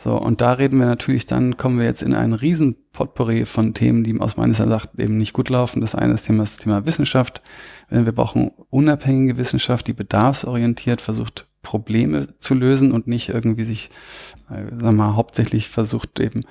So, und da reden wir natürlich, dann kommen wir jetzt in einen riesen Potpourri von Themen, die aus meiner Sicht eben nicht gut laufen. Das eine ist Thema, das Thema Wissenschaft. Wir brauchen unabhängige Wissenschaft, die bedarfsorientiert versucht, Probleme zu lösen und nicht irgendwie sich, äh, sagen wir mal, hauptsächlich versucht eben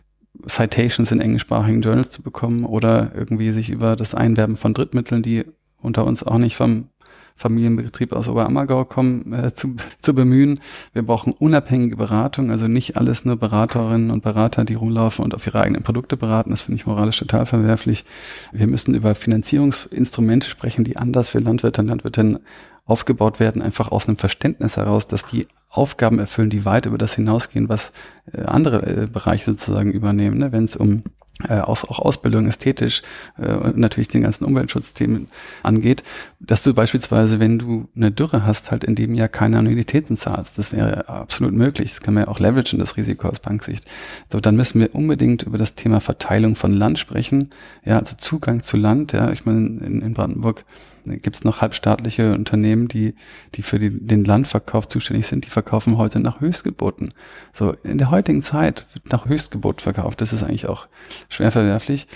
Citations in englischsprachigen Journals zu bekommen oder irgendwie sich über das Einwerben von Drittmitteln, die unter uns auch nicht vom Familienbetrieb aus Oberammergau kommen, äh, zu, zu bemühen. Wir brauchen unabhängige Beratung, also nicht alles nur Beraterinnen und Berater, die rumlaufen und auf ihre eigenen Produkte beraten. Das finde ich moralisch total verwerflich. Wir müssen über Finanzierungsinstrumente sprechen, die anders für Landwirte und Landwirtinnen aufgebaut werden, einfach aus einem Verständnis heraus, dass die Aufgaben erfüllen, die weit über das hinausgehen, was äh, andere äh, Bereiche sozusagen übernehmen. Ne? Wenn es um äh, auch, auch Ausbildung ästhetisch äh, und natürlich den ganzen Umweltschutzthemen angeht, dass du beispielsweise, wenn du eine Dürre hast, halt in dem Jahr keine Annuitäten zahlst. Das wäre absolut möglich. Das kann man ja auch leveragen, das Risiko aus Banksicht. So, dann müssen wir unbedingt über das Thema Verteilung von Land sprechen. Ja, also Zugang zu Land. Ja, ich meine, in, in Brandenburg gibt es noch halbstaatliche Unternehmen, die, die für die, den Landverkauf zuständig sind, die verkaufen heute nach Höchstgeboten. So, in der heutigen Zeit wird nach Höchstgebot verkauft. Das ist eigentlich auch schwer verwerflich.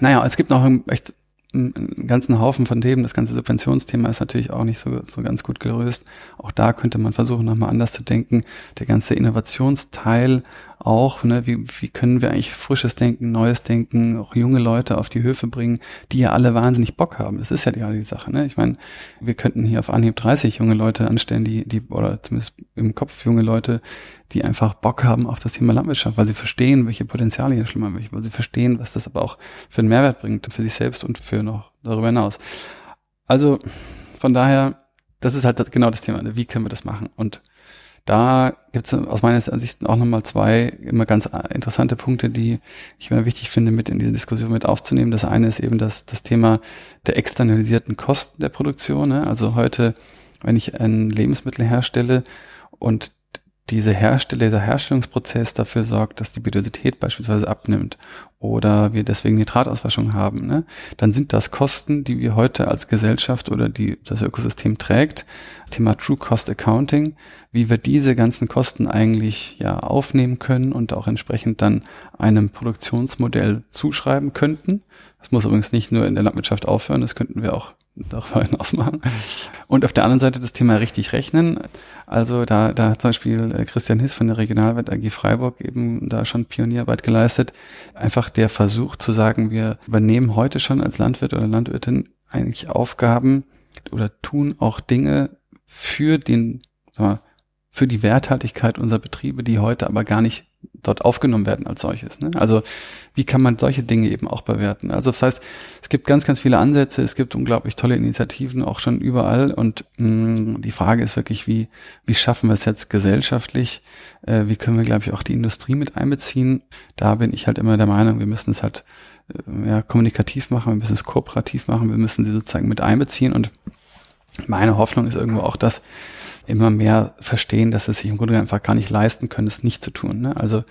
Naja, es gibt noch echt einen ganzen Haufen von Themen. Das ganze Subventionsthema ist natürlich auch nicht so, so ganz gut gelöst. Auch da könnte man versuchen, nochmal anders zu denken. Der ganze Innovationsteil auch, ne, wie, wie können wir eigentlich frisches Denken, neues Denken, auch junge Leute auf die Höfe bringen, die ja alle wahnsinnig Bock haben. Das ist ja die, Sache, ne? Ich meine, wir könnten hier auf Anhieb 30 junge Leute anstellen, die, die, oder zumindest im Kopf junge Leute, die einfach Bock haben auf das Thema Landwirtschaft, weil sie verstehen, welche Potenziale hier schlimmer welche, weil sie verstehen, was das aber auch für einen Mehrwert bringt, für sich selbst und für noch darüber hinaus. Also, von daher, das ist halt das, genau das Thema, ne? wie können wir das machen? Und da gibt es aus meiner Sicht auch nochmal zwei immer ganz interessante Punkte, die ich immer wichtig finde, mit in diese Diskussion mit aufzunehmen. Das eine ist eben das, das Thema der externalisierten Kosten der Produktion. Ne? Also heute, wenn ich ein Lebensmittel herstelle und diese Hersteller, dieser Herstellungsprozess dafür sorgt, dass die Biodiversität beispielsweise abnimmt oder wir deswegen Nitratauswaschung haben, ne, dann sind das Kosten, die wir heute als Gesellschaft oder die das Ökosystem trägt. Thema True Cost Accounting, wie wir diese ganzen Kosten eigentlich ja aufnehmen können und auch entsprechend dann einem Produktionsmodell zuschreiben könnten. Das muss übrigens nicht nur in der Landwirtschaft aufhören, das könnten wir auch darüber hinaus machen. Und auf der anderen Seite das Thema richtig rechnen. Also da, da hat zum Beispiel äh, Christian Hiss von der Regionalwelt AG Freiburg eben da schon Pionierarbeit geleistet. Einfach der Versuch zu sagen, wir übernehmen heute schon als Landwirt oder Landwirtin eigentlich Aufgaben oder tun auch Dinge für den, für die Werthaltigkeit unserer Betriebe, die heute aber gar nicht dort aufgenommen werden als solches. Ne? Also wie kann man solche Dinge eben auch bewerten? Also das heißt, es gibt ganz, ganz viele Ansätze, es gibt unglaublich tolle Initiativen auch schon überall und mh, die Frage ist wirklich, wie, wie schaffen wir es jetzt gesellschaftlich? Äh, wie können wir, glaube ich, auch die Industrie mit einbeziehen? Da bin ich halt immer der Meinung, wir müssen es halt äh, ja, kommunikativ machen, wir müssen es kooperativ machen, wir müssen sie sozusagen mit einbeziehen und meine Hoffnung ist irgendwo auch, dass immer mehr verstehen, dass sie sich im Grunde einfach gar nicht leisten können, es nicht zu tun. Ne? Also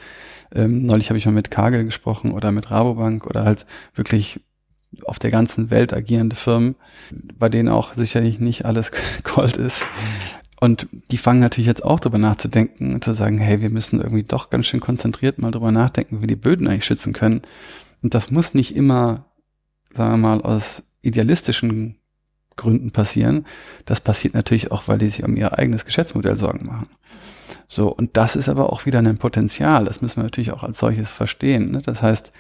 ähm, neulich habe ich mal mit Kagel gesprochen oder mit Rabobank oder halt wirklich auf der ganzen Welt agierende Firmen, bei denen auch sicherlich nicht alles Gold ist. Und die fangen natürlich jetzt auch drüber nachzudenken und zu sagen, hey, wir müssen irgendwie doch ganz schön konzentriert mal drüber nachdenken, wie wir die Böden eigentlich schützen können. Und das muss nicht immer, sagen wir mal, aus idealistischen Gründen passieren. Das passiert natürlich auch, weil die sich um ihr eigenes Geschäftsmodell Sorgen machen. So, und das ist aber auch wieder ein Potenzial. Das müssen wir natürlich auch als solches verstehen. Ne? Das heißt,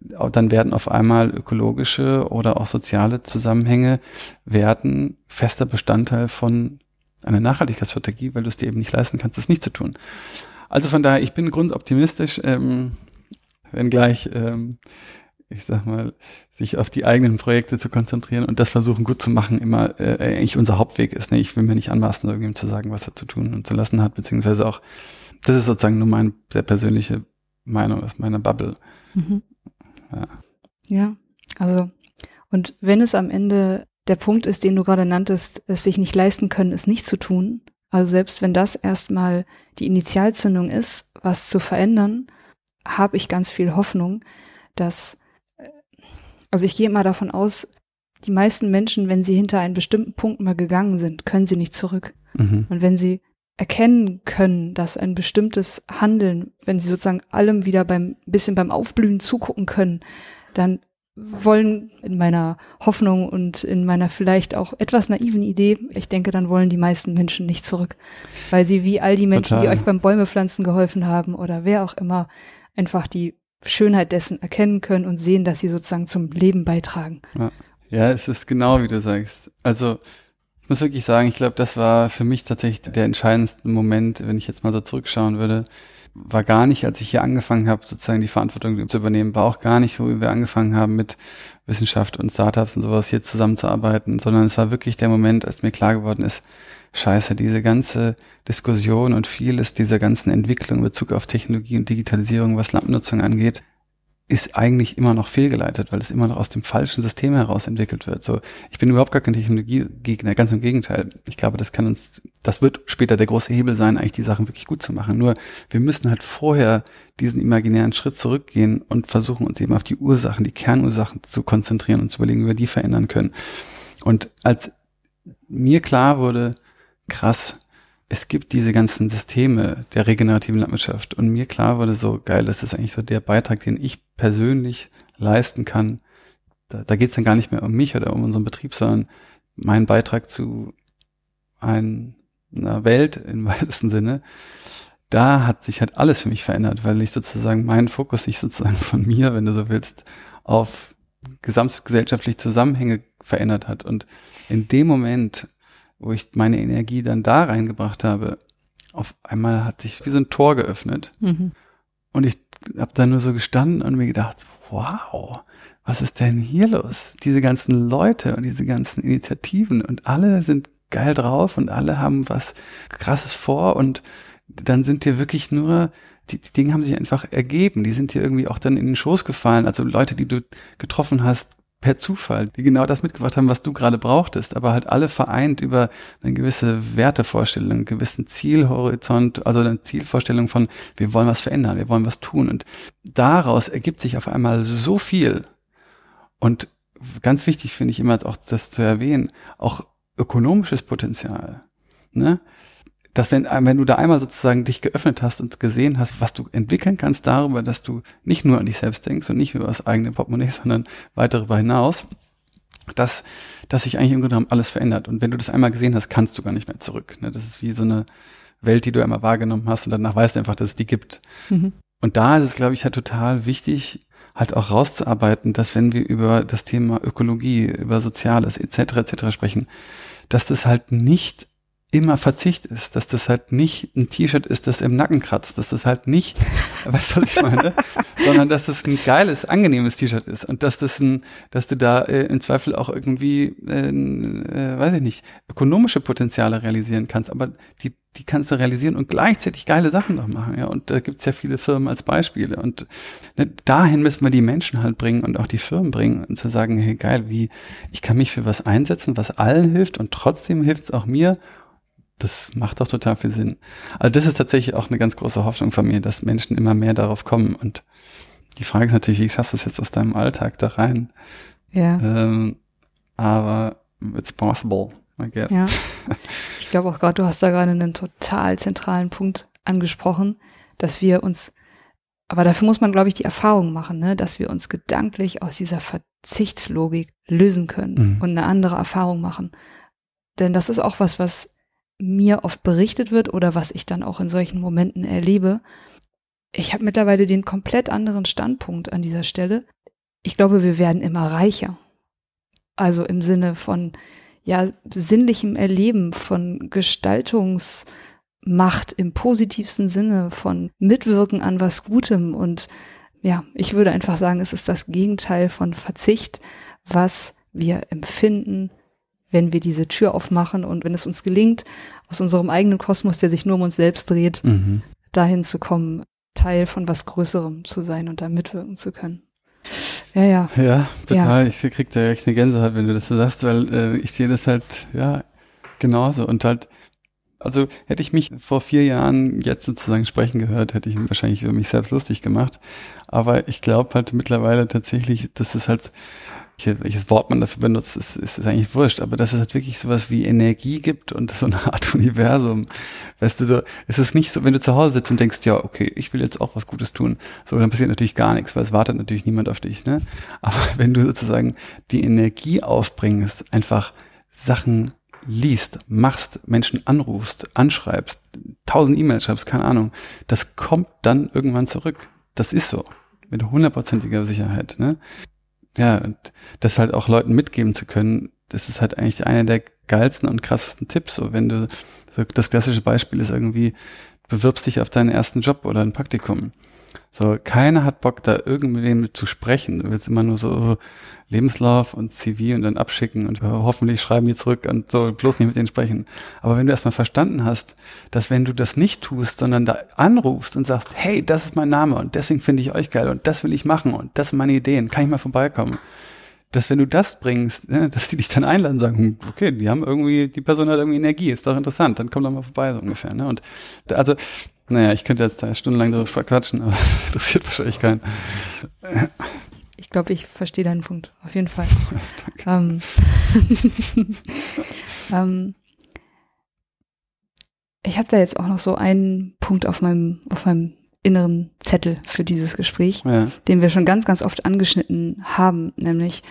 dann werden auf einmal ökologische oder auch soziale Zusammenhänge werden fester Bestandteil von einer Nachhaltigkeitsstrategie, weil du es dir eben nicht leisten kannst, das nicht zu tun. Also von daher, ich bin grundoptimistisch, ähm, wenngleich ähm, ich sag mal, sich auf die eigenen Projekte zu konzentrieren und das versuchen gut zu machen, immer äh, eigentlich unser Hauptweg ist. Ne? Ich will mir nicht anmaßen, irgendjemandem zu sagen, was er zu tun und zu lassen hat, beziehungsweise auch, das ist sozusagen nur meine sehr persönliche Meinung aus meiner Bubble. Mhm. Ja. ja, also und wenn es am Ende der Punkt ist, den du gerade nanntest, es sich nicht leisten können, es nicht zu tun, also selbst wenn das erstmal die Initialzündung ist, was zu verändern, habe ich ganz viel Hoffnung, dass, also ich gehe mal davon aus, die meisten Menschen, wenn sie hinter einen bestimmten Punkt mal gegangen sind, können sie nicht zurück. Mhm. Und wenn sie erkennen können, dass ein bestimmtes Handeln, wenn sie sozusagen allem wieder beim bisschen beim Aufblühen zugucken können, dann wollen in meiner Hoffnung und in meiner vielleicht auch etwas naiven Idee, ich denke, dann wollen die meisten Menschen nicht zurück, weil sie wie all die Menschen, Total. die euch beim Bäumepflanzen geholfen haben oder wer auch immer, einfach die Schönheit dessen erkennen können und sehen, dass sie sozusagen zum Leben beitragen. Ja, ja es ist genau wie du sagst. Also ich muss wirklich sagen, ich glaube, das war für mich tatsächlich der entscheidendste Moment, wenn ich jetzt mal so zurückschauen würde, war gar nicht, als ich hier angefangen habe, sozusagen die Verantwortung zu übernehmen, war auch gar nicht, wo wir angefangen haben mit Wissenschaft und Startups und sowas hier zusammenzuarbeiten, sondern es war wirklich der Moment, als mir klar geworden ist, scheiße, diese ganze Diskussion und vieles dieser ganzen Entwicklung in Bezug auf Technologie und Digitalisierung, was Lampennutzung angeht, ist eigentlich immer noch fehlgeleitet, weil es immer noch aus dem falschen System heraus entwickelt wird. So, ich bin überhaupt gar kein Technologiegegner, ganz im Gegenteil. Ich glaube, das kann uns, das wird später der große Hebel sein, eigentlich die Sachen wirklich gut zu machen. Nur wir müssen halt vorher diesen imaginären Schritt zurückgehen und versuchen uns eben auf die Ursachen, die Kernursachen zu konzentrieren und zu überlegen, wie wir die verändern können. Und als mir klar wurde, krass, es gibt diese ganzen Systeme der regenerativen Landwirtschaft und mir klar wurde so geil, das ist eigentlich so der Beitrag, den ich persönlich leisten kann. Da, da geht es dann gar nicht mehr um mich oder um unseren Betrieb, sondern mein Beitrag zu ein, einer Welt im weitesten Sinne. Da hat sich halt alles für mich verändert, weil ich sozusagen meinen Fokus sich sozusagen von mir, wenn du so willst, auf gesamtgesellschaftlich Zusammenhänge verändert hat. Und in dem Moment wo ich meine Energie dann da reingebracht habe, auf einmal hat sich wie so ein Tor geöffnet. Mhm. Und ich habe da nur so gestanden und mir gedacht, wow, was ist denn hier los? Diese ganzen Leute und diese ganzen Initiativen und alle sind geil drauf und alle haben was krasses vor und dann sind dir wirklich nur, die, die Dinge haben sich einfach ergeben, die sind dir irgendwie auch dann in den Schoß gefallen. Also Leute, die du getroffen hast, per Zufall, die genau das mitgebracht haben, was du gerade brauchtest, aber halt alle vereint über eine gewisse Wertevorstellung, einen gewissen Zielhorizont, also eine Zielvorstellung von, wir wollen was verändern, wir wollen was tun. Und daraus ergibt sich auf einmal so viel. Und ganz wichtig finde ich immer auch das zu erwähnen, auch ökonomisches Potenzial. Ne? Dass wenn, wenn du da einmal sozusagen dich geöffnet hast und gesehen hast, was du entwickeln kannst darüber, dass du nicht nur an dich selbst denkst und nicht über das eigene Portemonnaie, sondern weit darüber hinaus, dass, dass sich eigentlich im Grunde genommen alles verändert. Und wenn du das einmal gesehen hast, kannst du gar nicht mehr zurück. Ne? Das ist wie so eine Welt, die du einmal wahrgenommen hast und danach weißt du einfach, dass es die gibt. Mhm. Und da ist es, glaube ich, halt total wichtig, halt auch rauszuarbeiten, dass wenn wir über das Thema Ökologie, über Soziales etc. etc. sprechen, dass das halt nicht immer Verzicht ist, dass das halt nicht ein T-Shirt ist, das im Nacken kratzt, dass das halt nicht, weißt du, was ich meine, sondern dass das ein geiles, angenehmes T-Shirt ist und dass das ein, dass du da äh, im Zweifel auch irgendwie, äh, äh, weiß ich nicht, ökonomische Potenziale realisieren kannst, aber die, die kannst du realisieren und gleichzeitig geile Sachen noch machen, ja, und da gibt's ja viele Firmen als Beispiele. Und ne, dahin müssen wir die Menschen halt bringen und auch die Firmen bringen und zu sagen, hey, geil, wie, ich kann mich für was einsetzen, was allen hilft und trotzdem hilft's auch mir das macht doch total viel Sinn. Also das ist tatsächlich auch eine ganz große Hoffnung von mir, dass Menschen immer mehr darauf kommen. Und die Frage ist natürlich, wie schaffst du es jetzt aus deinem Alltag da rein? Ja. Ähm, aber it's possible, I guess. Ja. Ich glaube auch gerade, du hast da gerade einen total zentralen Punkt angesprochen, dass wir uns, aber dafür muss man, glaube ich, die Erfahrung machen, ne, dass wir uns gedanklich aus dieser Verzichtslogik lösen können mhm. und eine andere Erfahrung machen. Denn das ist auch was, was mir oft berichtet wird oder was ich dann auch in solchen Momenten erlebe. Ich habe mittlerweile den komplett anderen Standpunkt an dieser Stelle. Ich glaube, wir werden immer reicher. Also im Sinne von ja sinnlichem Erleben, von Gestaltungsmacht im positivsten Sinne, von Mitwirken an was Gutem und ja, ich würde einfach sagen, es ist das Gegenteil von Verzicht, was wir empfinden, wenn wir diese Tür aufmachen und wenn es uns gelingt, aus unserem eigenen Kosmos, der sich nur um uns selbst dreht, mhm. dahin zu kommen, Teil von was Größerem zu sein und da mitwirken zu können. Ja, ja. Ja, total. Ja. Ich krieg da echt eine Gänsehaut, wenn du das so sagst, weil äh, ich sehe das halt, ja, genauso. Und halt, also hätte ich mich vor vier Jahren jetzt sozusagen sprechen gehört, hätte ich wahrscheinlich über mich selbst lustig gemacht. Aber ich glaube halt mittlerweile tatsächlich, dass es halt welches Wort man dafür benutzt, ist, ist, ist eigentlich wurscht, aber dass es halt wirklich sowas wie Energie gibt und so eine Art Universum. Weißt du, so, es ist nicht so, wenn du zu Hause sitzt und denkst, ja, okay, ich will jetzt auch was Gutes tun, so, dann passiert natürlich gar nichts, weil es wartet natürlich niemand auf dich, ne? Aber wenn du sozusagen die Energie aufbringst, einfach Sachen liest, machst, Menschen anrufst, anschreibst, tausend E-Mails schreibst, keine Ahnung, das kommt dann irgendwann zurück. Das ist so. Mit hundertprozentiger Sicherheit, ne? Ja, und das halt auch Leuten mitgeben zu können, das ist halt eigentlich einer der geilsten und krassesten Tipps. So, wenn du, so das klassische Beispiel ist irgendwie, bewirbst dich auf deinen ersten Job oder ein Praktikum. So, keiner hat Bock, da irgendwem zu sprechen. Du willst immer nur so Lebenslauf und CV und dann abschicken und hoffentlich schreiben die zurück und so bloß nicht mit denen sprechen. Aber wenn du erstmal verstanden hast, dass wenn du das nicht tust, sondern da anrufst und sagst, hey, das ist mein Name und deswegen finde ich euch geil und das will ich machen und das sind meine Ideen, kann ich mal vorbeikommen dass wenn du das bringst, ne, dass die dich dann einladen und sagen, hm, okay, die haben irgendwie, die Person hat irgendwie Energie, ist doch interessant, dann komm doch mal vorbei, so ungefähr. Ne? Und also naja, ich könnte jetzt da stundenlang darüber quatschen, aber das interessiert wahrscheinlich keinen. Ich glaube, ich verstehe deinen Punkt, auf jeden Fall. ähm, ähm, ich habe da jetzt auch noch so einen Punkt auf meinem, auf meinem inneren Zettel für dieses Gespräch, ja. den wir schon ganz, ganz oft angeschnitten haben, nämlich,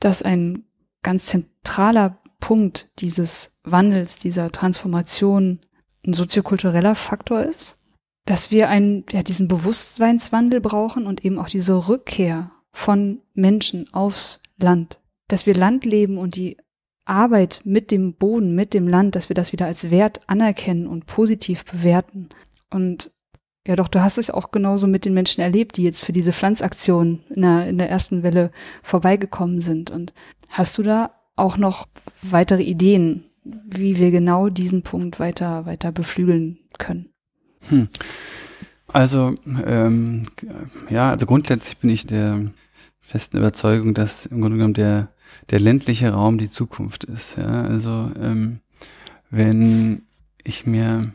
dass ein ganz zentraler Punkt dieses Wandels, dieser Transformation ein soziokultureller Faktor ist, dass wir einen, ja, diesen Bewusstseinswandel brauchen und eben auch diese Rückkehr von Menschen aufs Land, dass wir Land leben und die Arbeit mit dem Boden, mit dem Land, dass wir das wieder als Wert anerkennen und positiv bewerten. Und ja, doch, du hast es auch genauso mit den Menschen erlebt, die jetzt für diese Pflanzaktion in der, in der ersten Welle vorbeigekommen sind. Und hast du da auch noch weitere Ideen, wie wir genau diesen Punkt weiter, weiter beflügeln können. Hm. Also, ähm, ja, also grundsätzlich bin ich der festen Überzeugung, dass im Grunde genommen der, der ländliche Raum die Zukunft ist. Ja, also, ähm, wenn ich mir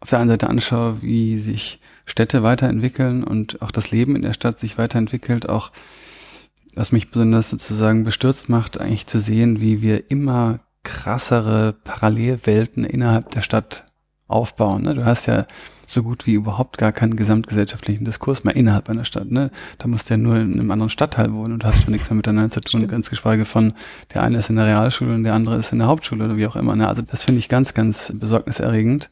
auf der einen Seite anschaue, wie sich Städte weiterentwickeln und auch das Leben in der Stadt sich weiterentwickelt, auch was mich besonders sozusagen bestürzt macht, eigentlich zu sehen, wie wir immer krassere Parallelwelten innerhalb der Stadt aufbauen. Ne? Du hast ja so gut wie überhaupt gar keinen gesamtgesellschaftlichen Diskurs mehr innerhalb einer Stadt. Ne? Da musst du ja nur in einem anderen Stadtteil wohnen und hast schon nichts mehr miteinander zu tun, ganz geschweige von, der eine ist in der Realschule und der andere ist in der Hauptschule oder wie auch immer. Ne? Also das finde ich ganz, ganz besorgniserregend.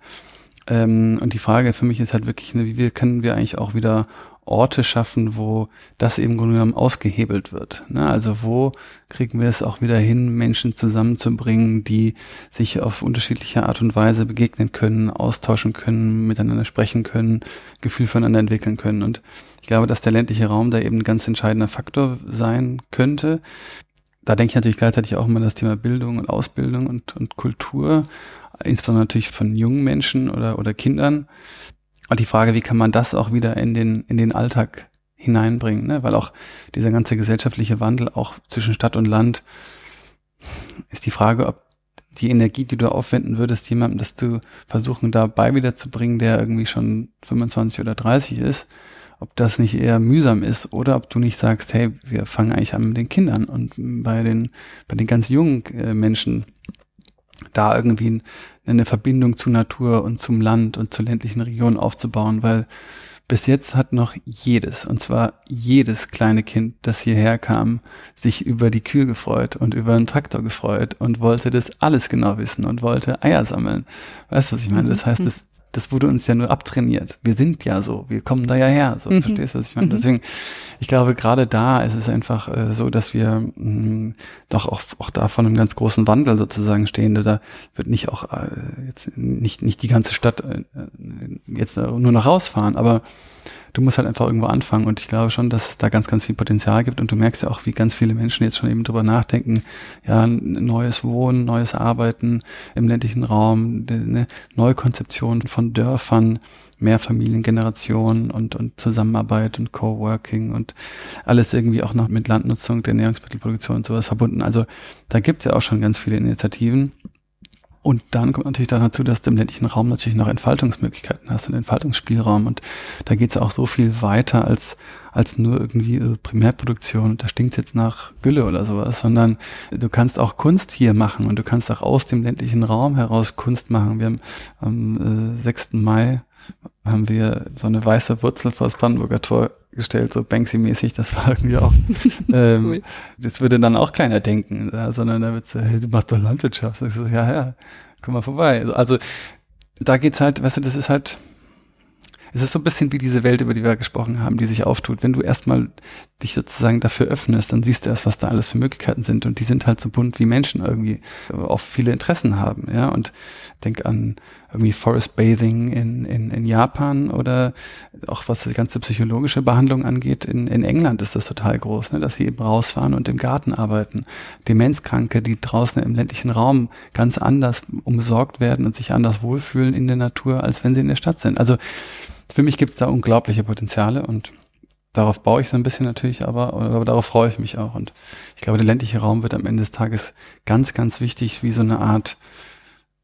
Ähm, und die Frage für mich ist halt wirklich, ne, wie können wir eigentlich auch wieder Orte schaffen, wo das eben Grunde genommen ausgehebelt wird. Ne? Also wo kriegen wir es auch wieder hin, Menschen zusammenzubringen, die sich auf unterschiedliche Art und Weise begegnen können, austauschen können, miteinander sprechen können, Gefühl füreinander entwickeln können. Und ich glaube, dass der ländliche Raum da eben ein ganz entscheidender Faktor sein könnte. Da denke ich natürlich gleichzeitig auch immer das Thema Bildung und Ausbildung und, und Kultur, insbesondere natürlich von jungen Menschen oder, oder Kindern und die Frage, wie kann man das auch wieder in den, in den Alltag hineinbringen, ne? weil auch dieser ganze gesellschaftliche Wandel auch zwischen Stadt und Land ist die Frage, ob die Energie, die du aufwenden würdest, jemandem das zu versuchen, dabei wiederzubringen, der irgendwie schon 25 oder 30 ist, ob das nicht eher mühsam ist oder ob du nicht sagst, hey, wir fangen eigentlich an mit den Kindern und bei den, bei den ganz jungen äh, Menschen da irgendwie eine Verbindung zu Natur und zum Land und zur ländlichen Region aufzubauen, weil bis jetzt hat noch jedes, und zwar jedes kleine Kind, das hierher kam, sich über die Kühe gefreut und über einen Traktor gefreut und wollte das alles genau wissen und wollte Eier sammeln. Weißt du, was ich meine? Das heißt, mhm. Das wurde uns ja nur abtrainiert. Wir sind ja so, wir kommen da ja her. So, mhm. verstehst du, was ich meine? Mhm. Deswegen, ich glaube, gerade da ist es einfach äh, so, dass wir mh, mm, doch auch, auch da von einem ganz großen Wandel sozusagen stehen. Da wird nicht auch äh, jetzt nicht, nicht die ganze Stadt äh, jetzt nur noch rausfahren, aber du musst halt einfach irgendwo anfangen und ich glaube schon, dass es da ganz, ganz viel Potenzial gibt und du merkst ja auch, wie ganz viele Menschen jetzt schon eben drüber nachdenken, ja, neues Wohnen, neues Arbeiten im ländlichen Raum, eine neue Konzeption von Dörfern, Mehrfamiliengeneration und, und Zusammenarbeit und Coworking und alles irgendwie auch noch mit Landnutzung, der Ernährungsmittelproduktion und sowas verbunden. Also da gibt es ja auch schon ganz viele Initiativen. Und dann kommt natürlich dazu, dass du im ländlichen Raum natürlich noch Entfaltungsmöglichkeiten hast und Entfaltungsspielraum. Und da geht es auch so viel weiter als, als nur irgendwie äh, Primärproduktion. Da stinkt jetzt nach Gülle oder sowas, sondern du kannst auch Kunst hier machen und du kannst auch aus dem ländlichen Raum heraus Kunst machen. Wir haben am äh, 6. Mai haben wir so eine weiße Wurzel vor das Brandenburger Tor gestellt, so Banksy-mäßig, das war irgendwie auch, ähm, cool. das würde dann auch keiner denken, ja, sondern da wird so, hey, du machst doch Landwirtschaft. Ich so, ja, ja, komm mal vorbei. Also da geht's halt, weißt du, das ist halt, es ist so ein bisschen wie diese Welt, über die wir gesprochen haben, die sich auftut. Wenn du erstmal dich sozusagen dafür öffnest, dann siehst du erst, was da alles für Möglichkeiten sind. Und die sind halt so bunt wie Menschen irgendwie auch viele Interessen haben. Ja, und denk an irgendwie Forest Bathing in, in, in Japan oder auch was die ganze psychologische Behandlung angeht. In, in England ist das total groß, ne, dass sie eben rausfahren und im Garten arbeiten. Demenzkranke, die draußen im ländlichen Raum ganz anders umsorgt werden und sich anders wohlfühlen in der Natur, als wenn sie in der Stadt sind. Also für mich gibt es da unglaubliche Potenziale und darauf baue ich so ein bisschen natürlich, aber, aber darauf freue ich mich auch. Und ich glaube, der ländliche Raum wird am Ende des Tages ganz, ganz wichtig, wie so eine Art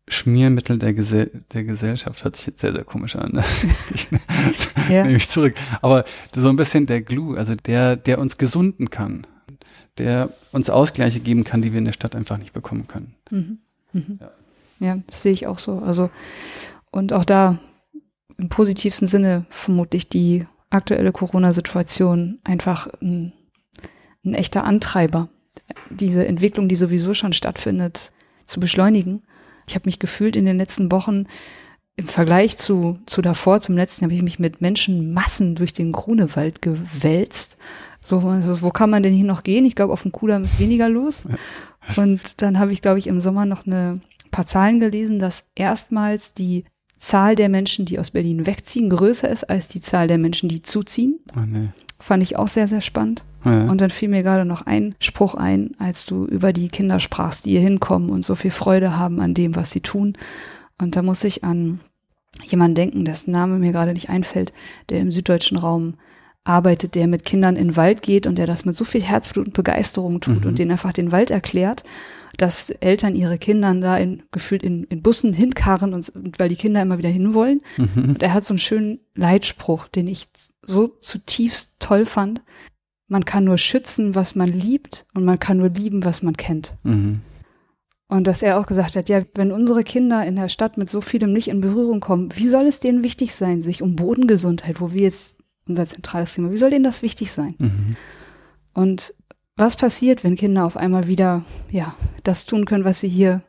Schmiermittel der, Gesell der Gesellschaft. Hört sich jetzt sehr, sehr komisch an. Ne? Ich ja. nehme ich zurück. Aber so ein bisschen der Glue, also der, der uns gesunden kann, der uns Ausgleiche geben kann, die wir in der Stadt einfach nicht bekommen können. Mhm. Mhm. Ja. ja, das sehe ich auch so. Also, und auch da im positivsten Sinne vermutlich die aktuelle Corona-Situation einfach ein, ein echter Antreiber, diese Entwicklung, die sowieso schon stattfindet, zu beschleunigen. Ich habe mich gefühlt in den letzten Wochen im Vergleich zu, zu davor, zum letzten, habe ich mich mit Menschenmassen durch den Grunewald gewälzt. So, wo kann man denn hier noch gehen? Ich glaube, auf dem Kudamm ist weniger los. Und dann habe ich, glaube ich, im Sommer noch eine paar Zahlen gelesen, dass erstmals die Zahl der Menschen, die aus Berlin wegziehen, größer ist als die Zahl der Menschen, die zuziehen. Oh, nee. Fand ich auch sehr, sehr spannend. Ja. Und dann fiel mir gerade noch ein Spruch ein, als du über die Kinder sprachst, die hier hinkommen und so viel Freude haben an dem, was sie tun. Und da muss ich an jemanden denken, dessen Name mir gerade nicht einfällt, der im süddeutschen Raum arbeitet, der mit Kindern in den Wald geht und der das mit so viel Herzblut und Begeisterung tut mhm. und denen einfach den Wald erklärt dass Eltern ihre Kinder da in, gefühlt in, in Bussen hinkarren und, weil die Kinder immer wieder hinwollen. Mhm. Und er hat so einen schönen Leitspruch, den ich so zutiefst toll fand. Man kann nur schützen, was man liebt und man kann nur lieben, was man kennt. Mhm. Und dass er auch gesagt hat, ja, wenn unsere Kinder in der Stadt mit so vielem nicht in Berührung kommen, wie soll es denen wichtig sein, sich um Bodengesundheit, wo wir jetzt unser zentrales Thema, wie soll denen das wichtig sein? Mhm. Und was passiert, wenn Kinder auf einmal wieder, ja, das tun können, was sie hier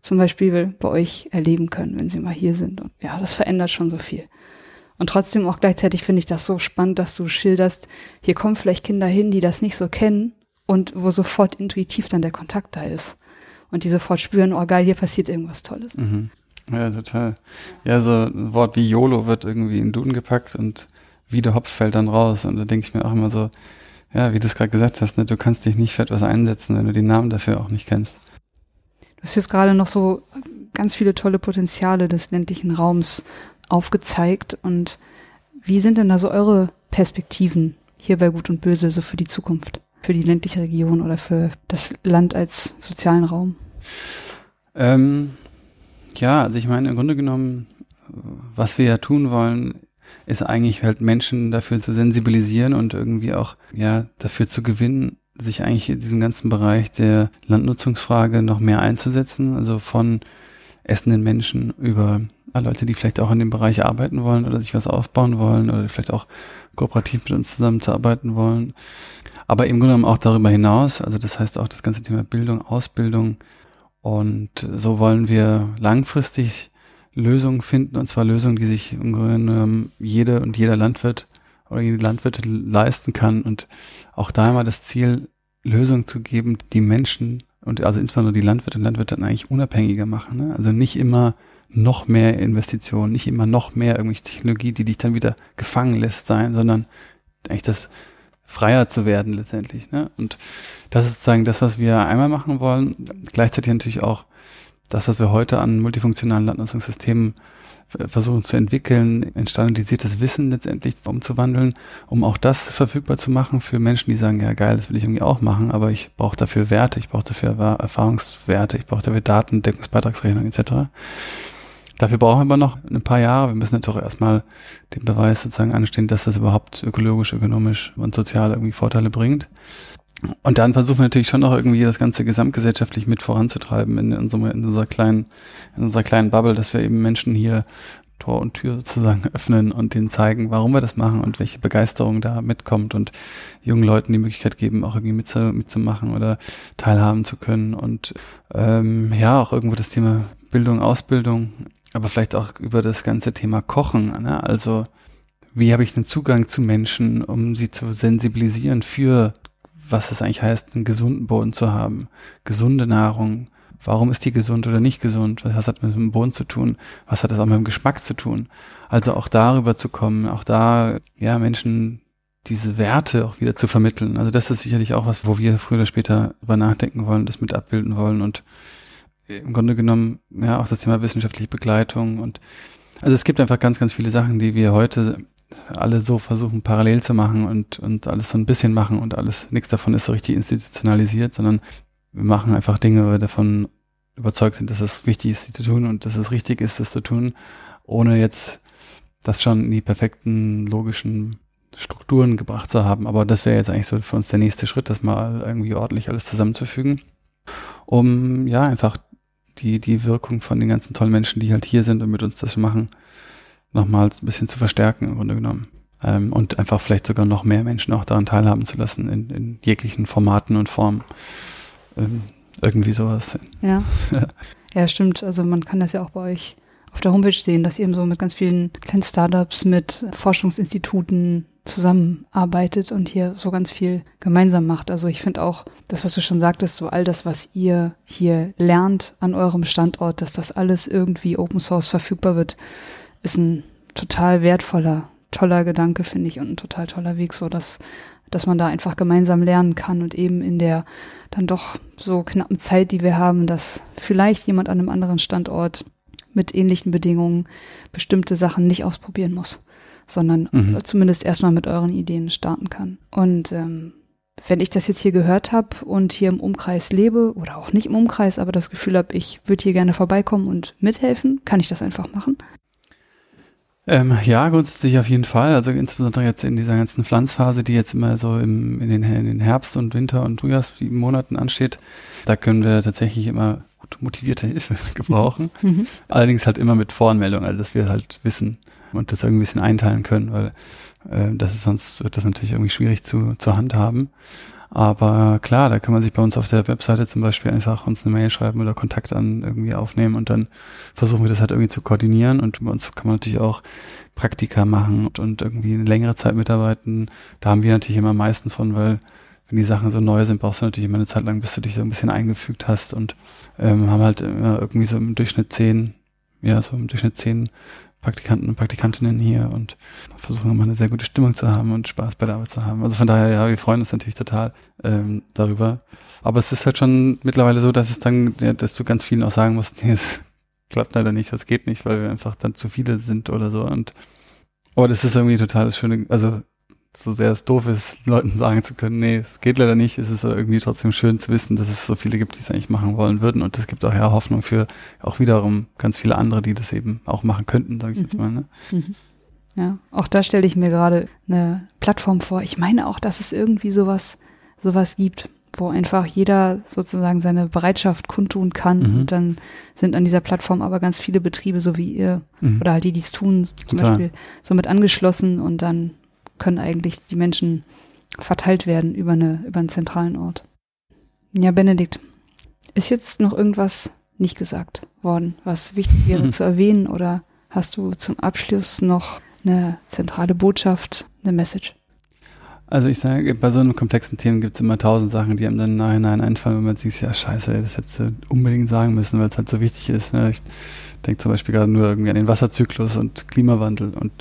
zum Beispiel bei euch erleben können, wenn sie mal hier sind. Und ja, das verändert schon so viel. Und trotzdem auch gleichzeitig finde ich das so spannend, dass du schilderst, hier kommen vielleicht Kinder hin, die das nicht so kennen und wo sofort intuitiv dann der Kontakt da ist. Und die sofort spüren, oh geil, hier passiert irgendwas Tolles. Mhm. Ja, total. Ja, so ein Wort wie YOLO wird irgendwie in Duden gepackt und wie der Hopf fällt dann raus. Und da denke ich mir auch immer so, ja, wie du es gerade gesagt hast, ne, du kannst dich nicht für etwas einsetzen, wenn du den Namen dafür auch nicht kennst. Du hast jetzt gerade noch so ganz viele tolle Potenziale des ländlichen Raums aufgezeigt. Und wie sind denn da so eure Perspektiven hier bei Gut und Böse so für die Zukunft? Für die ländliche Region oder für das Land als sozialen Raum? Ähm, ja, also ich meine, im Grunde genommen, was wir ja tun wollen, ist eigentlich halt Menschen dafür zu sensibilisieren und irgendwie auch, ja, dafür zu gewinnen, sich eigentlich in diesem ganzen Bereich der Landnutzungsfrage noch mehr einzusetzen, also von essenden Menschen über Leute, die vielleicht auch in dem Bereich arbeiten wollen oder sich was aufbauen wollen oder vielleicht auch kooperativ mit uns zusammenzuarbeiten wollen. Aber im Grunde genommen auch darüber hinaus, also das heißt auch das ganze Thema Bildung, Ausbildung und so wollen wir langfristig Lösungen finden, und zwar Lösungen, die sich im Grunde jede und jeder Landwirt oder jede Landwirte leisten kann. Und auch da immer das Ziel, Lösungen zu geben, die Menschen und also insbesondere die Landwirte und Landwirte eigentlich unabhängiger machen. Ne? Also nicht immer noch mehr Investitionen, nicht immer noch mehr irgendwelche Technologie, die dich dann wieder gefangen lässt sein, sondern eigentlich das freier zu werden letztendlich. Ne? Und das ist sozusagen das, was wir einmal machen wollen. Gleichzeitig natürlich auch das, was wir heute an multifunktionalen Landnutzungssystemen versuchen zu entwickeln, in standardisiertes Wissen letztendlich umzuwandeln, um auch das verfügbar zu machen für Menschen, die sagen, ja geil, das will ich irgendwie auch machen, aber ich brauche dafür Werte, ich brauche dafür Erfahrungswerte, ich brauche dafür Daten, Deckungsbeitragsrechnung etc. Dafür brauchen wir aber noch ein paar Jahre. Wir müssen natürlich erstmal den Beweis sozusagen anstehen, dass das überhaupt ökologisch, ökonomisch und sozial irgendwie Vorteile bringt. Und dann versuchen wir natürlich schon noch irgendwie das Ganze gesamtgesellschaftlich mit voranzutreiben in, unserem, in unserer kleinen, in unserer kleinen Bubble, dass wir eben Menschen hier Tor und Tür sozusagen öffnen und denen zeigen, warum wir das machen und welche Begeisterung da mitkommt und jungen Leuten die Möglichkeit geben, auch irgendwie mitzu, mitzumachen oder teilhaben zu können und ähm, ja, auch irgendwo das Thema Bildung, Ausbildung, aber vielleicht auch über das ganze Thema Kochen, ne? also wie habe ich einen Zugang zu Menschen, um sie zu sensibilisieren für was es eigentlich heißt, einen gesunden Boden zu haben, gesunde Nahrung. Warum ist die gesund oder nicht gesund? Was hat mit dem Boden zu tun? Was hat das auch mit dem Geschmack zu tun? Also auch darüber zu kommen, auch da, ja, Menschen diese Werte auch wieder zu vermitteln. Also das ist sicherlich auch was, wo wir früher oder später über nachdenken wollen, das mit abbilden wollen und im Grunde genommen, ja, auch das Thema wissenschaftliche Begleitung und also es gibt einfach ganz, ganz viele Sachen, die wir heute alle so versuchen parallel zu machen und, und alles so ein bisschen machen und alles, nichts davon ist so richtig institutionalisiert, sondern wir machen einfach Dinge, weil wir davon überzeugt sind, dass es wichtig ist, sie zu tun und dass es richtig ist, das zu tun, ohne jetzt das schon in die perfekten logischen Strukturen gebracht zu haben. Aber das wäre jetzt eigentlich so für uns der nächste Schritt, das mal irgendwie ordentlich alles zusammenzufügen, um ja einfach die, die Wirkung von den ganzen tollen Menschen, die halt hier sind und mit uns das machen, nochmal ein bisschen zu verstärken im Grunde genommen. Ähm, und einfach vielleicht sogar noch mehr Menschen auch daran teilhaben zu lassen in, in jeglichen Formaten und Formen. Ähm, irgendwie sowas. Ja. ja, stimmt. Also man kann das ja auch bei euch auf der Homepage sehen, dass ihr eben so mit ganz vielen kleinen Startups, mit Forschungsinstituten zusammenarbeitet und hier so ganz viel gemeinsam macht. Also ich finde auch, das, was du schon sagtest, so all das, was ihr hier lernt an eurem Standort, dass das alles irgendwie Open Source verfügbar wird, ist ein total wertvoller, toller Gedanke, finde ich, und ein total toller Weg, so dass, dass man da einfach gemeinsam lernen kann und eben in der dann doch so knappen Zeit, die wir haben, dass vielleicht jemand an einem anderen Standort mit ähnlichen Bedingungen bestimmte Sachen nicht ausprobieren muss, sondern mhm. zumindest erstmal mit euren Ideen starten kann. Und ähm, wenn ich das jetzt hier gehört habe und hier im Umkreis lebe oder auch nicht im Umkreis, aber das Gefühl habe, ich würde hier gerne vorbeikommen und mithelfen, kann ich das einfach machen? Ähm, ja, grundsätzlich auf jeden Fall. Also insbesondere jetzt in dieser ganzen Pflanzphase, die jetzt immer so im, in, den, in den Herbst und Winter und Frühjahrsmonaten ansteht, da können wir tatsächlich immer gut motivierte Hilfe gebrauchen. Mhm. Allerdings halt immer mit Voranmeldung, also dass wir halt wissen und das irgendwie ein bisschen einteilen können, weil äh, das ist sonst wird das natürlich irgendwie schwierig zu, zu handhaben. Aber klar, da kann man sich bei uns auf der Webseite zum Beispiel einfach uns eine Mail schreiben oder Kontakt an irgendwie aufnehmen und dann versuchen wir das halt irgendwie zu koordinieren und bei uns kann man natürlich auch Praktika machen und, und irgendwie eine längere Zeit mitarbeiten. Da haben wir natürlich immer am meisten von, weil wenn die Sachen so neu sind, brauchst du natürlich immer eine Zeit lang, bis du dich so ein bisschen eingefügt hast und ähm, haben halt immer irgendwie so im Durchschnitt zehn, ja, so im Durchschnitt zehn Praktikanten und Praktikantinnen hier und versuchen immer eine sehr gute Stimmung zu haben und Spaß bei der Arbeit zu haben. Also von daher, ja, wir freuen uns natürlich total ähm, darüber. Aber es ist halt schon mittlerweile so, dass es dann, ja, dass du ganz vielen auch sagen musst, nee, es klappt leider nicht, das geht nicht, weil wir einfach dann zu viele sind oder so. Und aber das ist irgendwie total das Schöne, also so sehr es doof ist, Leuten sagen zu können, nee, es geht leider nicht, es ist irgendwie trotzdem schön zu wissen, dass es so viele gibt, die es eigentlich machen wollen würden. Und es gibt auch ja Hoffnung für auch wiederum ganz viele andere, die das eben auch machen könnten, sage ich mhm. jetzt mal. Ne? Mhm. Ja, auch da stelle ich mir gerade eine Plattform vor. Ich meine auch, dass es irgendwie sowas, sowas gibt, wo einfach jeder sozusagen seine Bereitschaft kundtun kann. Mhm. Und dann sind an dieser Plattform aber ganz viele Betriebe, so wie ihr, mhm. oder halt die, die es tun, zum Total. Beispiel, somit angeschlossen und dann können eigentlich die Menschen verteilt werden über, eine, über einen zentralen Ort. Ja, Benedikt, ist jetzt noch irgendwas nicht gesagt worden, was wichtig wäre zu erwähnen oder hast du zum Abschluss noch eine zentrale Botschaft, eine Message? Also ich sage, bei so einem komplexen Thema gibt es immer tausend Sachen, die einem dann im Nachhinein einfallen, wenn man sieht, ja scheiße, das hättest du unbedingt sagen müssen, weil es halt so wichtig ist. Ne? Ich denke zum Beispiel gerade nur irgendwie an den Wasserzyklus und Klimawandel und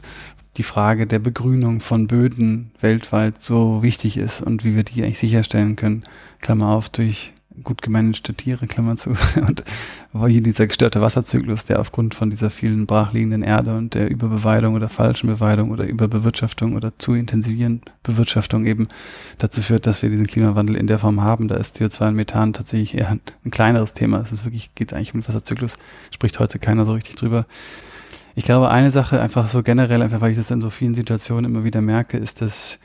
die Frage der Begrünung von Böden weltweit so wichtig ist und wie wir die eigentlich sicherstellen können, Klammer auf, durch gut gemanagte Tiere, Klammer zu. Und war hier dieser gestörte Wasserzyklus, der aufgrund von dieser vielen brachliegenden Erde und der Überbeweidung oder falschen Beweidung oder Überbewirtschaftung oder zu intensivieren Bewirtschaftung eben dazu führt, dass wir diesen Klimawandel in der Form haben. Da ist CO2 und Methan tatsächlich eher ein, ein kleineres Thema. Es ist wirklich, geht eigentlich um den Wasserzyklus, spricht heute keiner so richtig drüber. Ich glaube, eine Sache einfach so generell, einfach weil ich das in so vielen Situationen immer wieder merke, ist, dass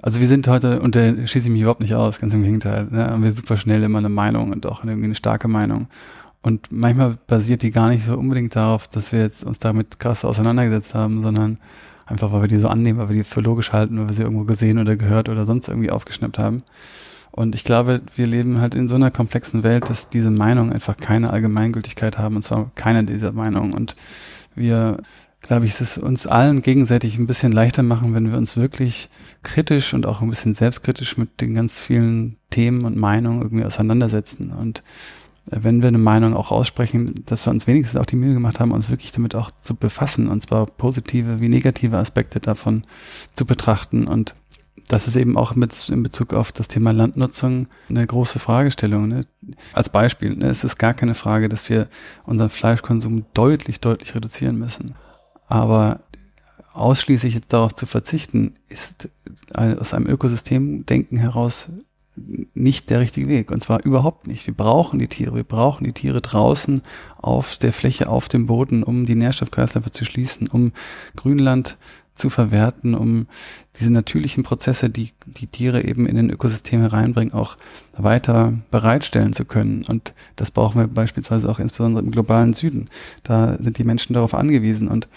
also wir sind heute, und da schieße ich mich überhaupt nicht aus, ganz im Gegenteil, ne, haben wir super schnell immer eine Meinung und auch irgendwie eine starke Meinung. Und manchmal basiert die gar nicht so unbedingt darauf, dass wir jetzt uns damit krass auseinandergesetzt haben, sondern einfach, weil wir die so annehmen, weil wir die für logisch halten, weil wir sie irgendwo gesehen oder gehört oder sonst irgendwie aufgeschnappt haben. Und ich glaube, wir leben halt in so einer komplexen Welt, dass diese Meinungen einfach keine Allgemeingültigkeit haben, und zwar keine dieser Meinungen. Und wir glaube ich, es uns allen gegenseitig ein bisschen leichter machen, wenn wir uns wirklich kritisch und auch ein bisschen selbstkritisch mit den ganz vielen Themen und Meinungen irgendwie auseinandersetzen. Und äh, wenn wir eine Meinung auch aussprechen, dass wir uns wenigstens auch die Mühe gemacht haben, uns wirklich damit auch zu befassen, und zwar positive wie negative Aspekte davon zu betrachten. Und das ist eben auch mit in Bezug auf das Thema Landnutzung eine große Fragestellung. Ne? Als Beispiel, ne, es ist gar keine Frage, dass wir unseren Fleischkonsum deutlich, deutlich reduzieren müssen. Aber ausschließlich jetzt darauf zu verzichten, ist aus einem Ökosystemdenken heraus nicht der richtige Weg. Und zwar überhaupt nicht. Wir brauchen die Tiere. Wir brauchen die Tiere draußen auf der Fläche, auf dem Boden, um die Nährstoffkreisläufe zu schließen, um Grünland zu verwerten, um diese natürlichen Prozesse, die die Tiere eben in den Ökosystem hereinbringen, auch weiter bereitstellen zu können. Und das brauchen wir beispielsweise auch insbesondere im globalen Süden. Da sind die Menschen darauf angewiesen. Und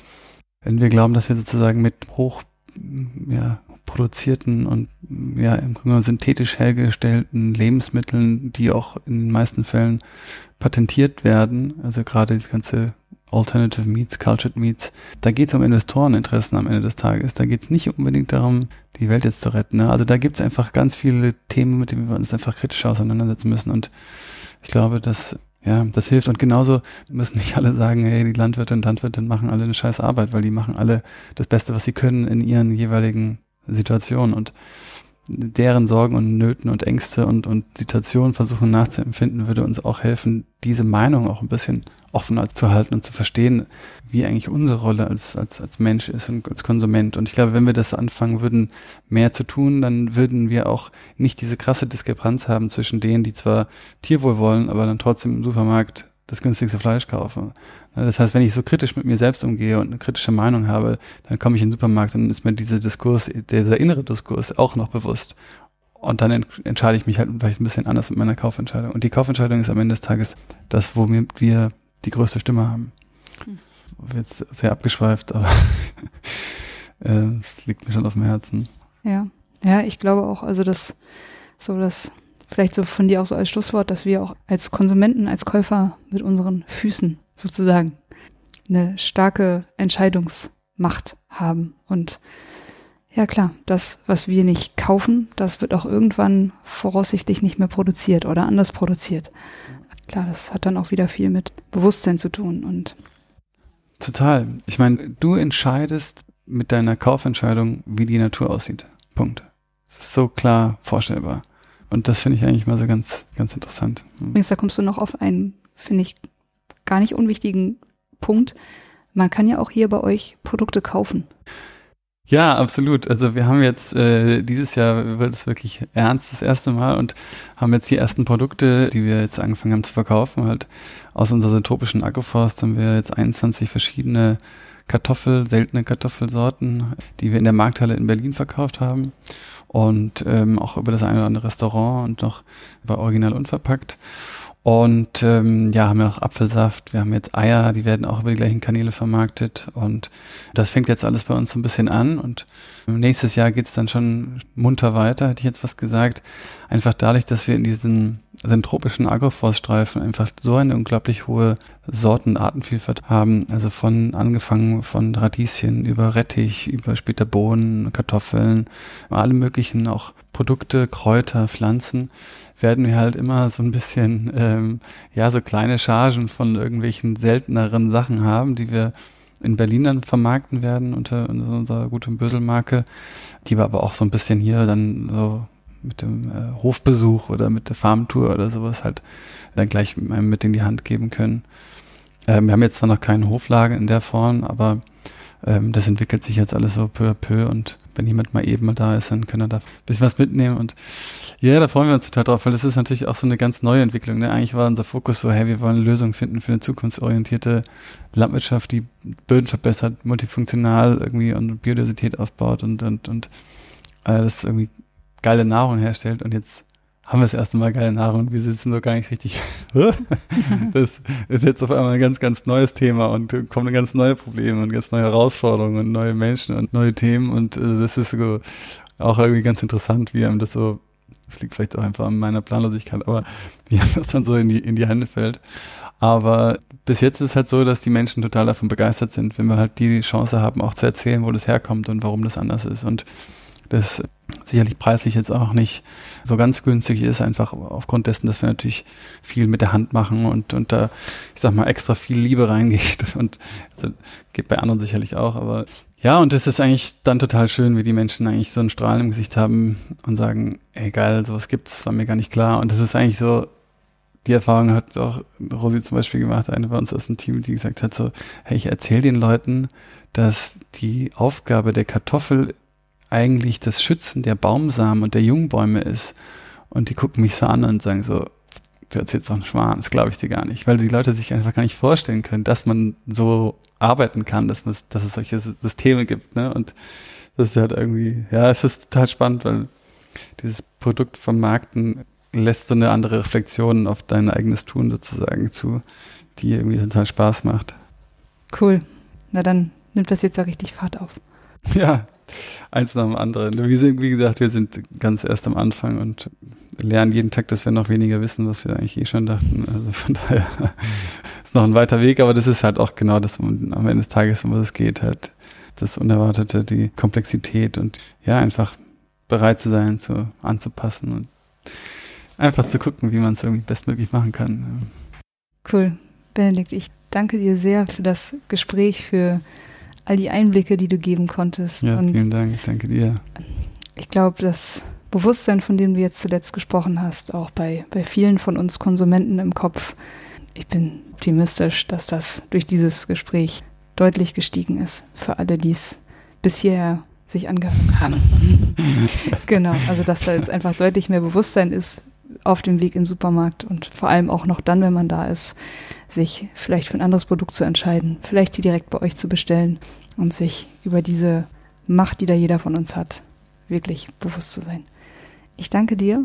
wenn wir glauben, dass wir sozusagen mit hoch ja, produzierten und ja im Grunde synthetisch hergestellten Lebensmitteln, die auch in den meisten Fällen patentiert werden, also gerade das ganze Alternative Meats, Cultured Meats, da geht es um Investoreninteressen am Ende des Tages. Da geht es nicht unbedingt darum, die Welt jetzt zu retten. Ne? Also da gibt es einfach ganz viele Themen, mit denen wir uns einfach kritisch auseinandersetzen müssen. Und ich glaube, dass ja, das hilft. Und genauso müssen nicht alle sagen, hey, die Landwirte und Landwirte machen alle eine scheiß Arbeit, weil die machen alle das Beste, was sie können in ihren jeweiligen Situationen und deren Sorgen und Nöten und Ängste und, und Situationen versuchen nachzuempfinden, würde uns auch helfen, diese Meinung auch ein bisschen offener zu halten und zu verstehen, wie eigentlich unsere Rolle als, als, als Mensch ist und als Konsument. Und ich glaube, wenn wir das anfangen würden, mehr zu tun, dann würden wir auch nicht diese krasse Diskrepanz haben zwischen denen, die zwar Tierwohl wollen, aber dann trotzdem im Supermarkt das günstigste Fleisch kaufen. Das heißt, wenn ich so kritisch mit mir selbst umgehe und eine kritische Meinung habe, dann komme ich in den Supermarkt und ist mir dieser Diskurs, dieser innere Diskurs auch noch bewusst. Und dann entscheide ich mich halt vielleicht ein bisschen anders mit meiner Kaufentscheidung. Und die Kaufentscheidung ist am Ende des Tages das, womit wir die größte Stimme haben. Hm. Jetzt sehr abgeschweift, aber es liegt mir schon auf dem Herzen. Ja, ja, ich glaube auch, also das so das vielleicht so von dir auch so als Schlusswort, dass wir auch als Konsumenten, als Käufer mit unseren Füßen sozusagen eine starke Entscheidungsmacht haben. Und ja klar, das, was wir nicht kaufen, das wird auch irgendwann voraussichtlich nicht mehr produziert oder anders produziert. Klar, das hat dann auch wieder viel mit Bewusstsein zu tun und Total. Ich meine, du entscheidest mit deiner Kaufentscheidung, wie die Natur aussieht. Punkt. Das ist so klar vorstellbar. Und das finde ich eigentlich mal so ganz, ganz interessant. Hm. Übrigens, da kommst du noch auf einen, finde ich, gar nicht unwichtigen Punkt. Man kann ja auch hier bei euch Produkte kaufen. Ja, absolut. Also wir haben jetzt äh, dieses Jahr wird es wirklich ernst das erste Mal und haben jetzt die ersten Produkte, die wir jetzt angefangen haben zu verkaufen. Halt aus unserer syntropischen Agroforst haben wir jetzt 21 verschiedene Kartoffel, seltene Kartoffelsorten, die wir in der Markthalle in Berlin verkauft haben und ähm, auch über das eine oder andere Restaurant und noch bei Original Unverpackt. Und ähm, ja, haben wir auch Apfelsaft, wir haben jetzt Eier, die werden auch über die gleichen Kanäle vermarktet. Und das fängt jetzt alles bei uns so ein bisschen an. Und nächstes Jahr geht's dann schon munter weiter, hätte ich jetzt was gesagt. Einfach dadurch, dass wir in diesen tropischen Agroforststreifen einfach so eine unglaublich hohe Sorten- und Artenvielfalt haben. Also von angefangen von Radieschen über Rettich, über später Bohnen, Kartoffeln, alle möglichen auch Produkte, Kräuter, Pflanzen werden wir halt immer so ein bisschen, ähm, ja, so kleine Chargen von irgendwelchen selteneren Sachen haben, die wir in Berlin dann vermarkten werden unter unserer guten Bösel-Marke, die wir aber auch so ein bisschen hier dann so mit dem äh, Hofbesuch oder mit der Farmtour oder sowas halt dann gleich mit in die Hand geben können. Ähm, wir haben jetzt zwar noch keinen Hoflager in der Form, aber ähm, das entwickelt sich jetzt alles so peu à peu und wenn jemand mal eben mal da ist, dann können wir da ein bisschen was mitnehmen und ja, da freuen wir uns total drauf, weil das ist natürlich auch so eine ganz neue Entwicklung. Ne? Eigentlich war unser Fokus so, hey, wir wollen Lösungen finden für eine zukunftsorientierte Landwirtschaft, die Böden verbessert, multifunktional irgendwie und Biodiversität aufbaut und, und, und äh, das irgendwie geile Nahrung herstellt und jetzt haben wir das erste Mal geile Nahrung und wir sitzen so gar nicht richtig. das ist jetzt auf einmal ein ganz, ganz neues Thema und kommen ganz neue Probleme und ganz neue Herausforderungen und neue Menschen und neue Themen und äh, das ist so auch irgendwie ganz interessant, wie einem das so, das liegt vielleicht auch einfach an meiner Planlosigkeit, aber wie einem das dann so in die, in die Hände fällt. Aber bis jetzt ist es halt so, dass die Menschen total davon begeistert sind, wenn wir halt die Chance haben, auch zu erzählen, wo das herkommt und warum das anders ist und das sicherlich preislich jetzt auch nicht so ganz günstig ist, einfach aufgrund dessen, dass wir natürlich viel mit der Hand machen und, und da, ich sag mal, extra viel Liebe reingeht und also, geht bei anderen sicherlich auch, aber ja, und es ist eigentlich dann total schön, wie die Menschen eigentlich so einen Strahlen im Gesicht haben und sagen, ey geil, sowas gibt's, war mir gar nicht klar. Und das ist eigentlich so, die Erfahrung hat auch Rosi zum Beispiel gemacht, eine bei uns aus dem Team, die gesagt hat so, hey, ich erzähle den Leuten, dass die Aufgabe der Kartoffel eigentlich das Schützen der Baumsamen und der Jungbäume ist. Und die gucken mich so an und sagen so, du erzählst doch einen Schwan, das glaube ich dir gar nicht. Weil die Leute sich einfach gar nicht vorstellen können, dass man so arbeiten kann, dass, man, dass es solche Systeme gibt. Ne? Und das ist halt irgendwie, ja, es ist total spannend, weil dieses Produkt vermarkten lässt so eine andere Reflexion auf dein eigenes Tun sozusagen zu, die irgendwie total Spaß macht. Cool. Na dann nimmt das jetzt ja richtig Fahrt auf. Ja, eins nach dem anderen. Wir sind, wie gesagt, wir sind ganz erst am Anfang und lernen jeden Tag, dass wir noch weniger wissen, was wir eigentlich eh schon dachten. Also von daher ist noch ein weiter Weg, aber das ist halt auch genau das am Ende des Tages, um was es geht, halt das Unerwartete, die Komplexität und ja, einfach bereit zu sein, zu anzupassen und einfach zu gucken, wie man es irgendwie bestmöglich machen kann. Cool. Benedikt, ich danke dir sehr für das Gespräch, für all die Einblicke, die du geben konntest. Ja, und vielen Dank, danke dir. Ich glaube, das Bewusstsein, von dem du jetzt zuletzt gesprochen hast, auch bei, bei vielen von uns Konsumenten im Kopf, ich bin optimistisch, dass das durch dieses Gespräch deutlich gestiegen ist für alle, die es bis hierher sich angehört haben. genau, also dass da jetzt einfach deutlich mehr Bewusstsein ist auf dem Weg im Supermarkt und vor allem auch noch dann, wenn man da ist, sich vielleicht für ein anderes Produkt zu entscheiden, vielleicht die direkt bei euch zu bestellen und sich über diese Macht, die da jeder von uns hat, wirklich bewusst zu sein. Ich danke dir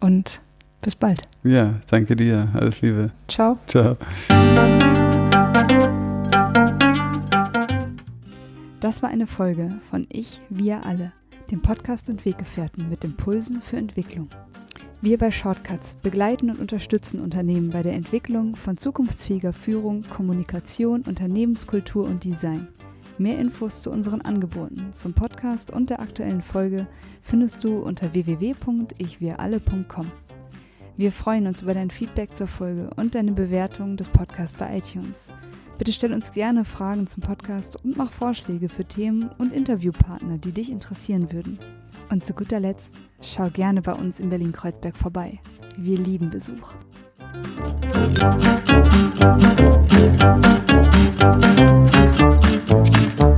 und bis bald. Ja, danke dir. Alles Liebe. Ciao. Ciao. Das war eine Folge von Ich, wir alle, dem Podcast und Weggefährten mit Impulsen für Entwicklung. Wir bei Shortcuts begleiten und unterstützen Unternehmen bei der Entwicklung von zukunftsfähiger Führung, Kommunikation, Unternehmenskultur und Design. Mehr Infos zu unseren Angeboten, zum Podcast und der aktuellen Folge findest du unter www.ichwiralle.com. Wir freuen uns über dein Feedback zur Folge und deine Bewertung des Podcasts bei iTunes. Bitte stell uns gerne Fragen zum Podcast und mach Vorschläge für Themen und Interviewpartner, die dich interessieren würden. Und zu guter Letzt, schau gerne bei uns in Berlin-Kreuzberg vorbei. Wir lieben Besuch. Musik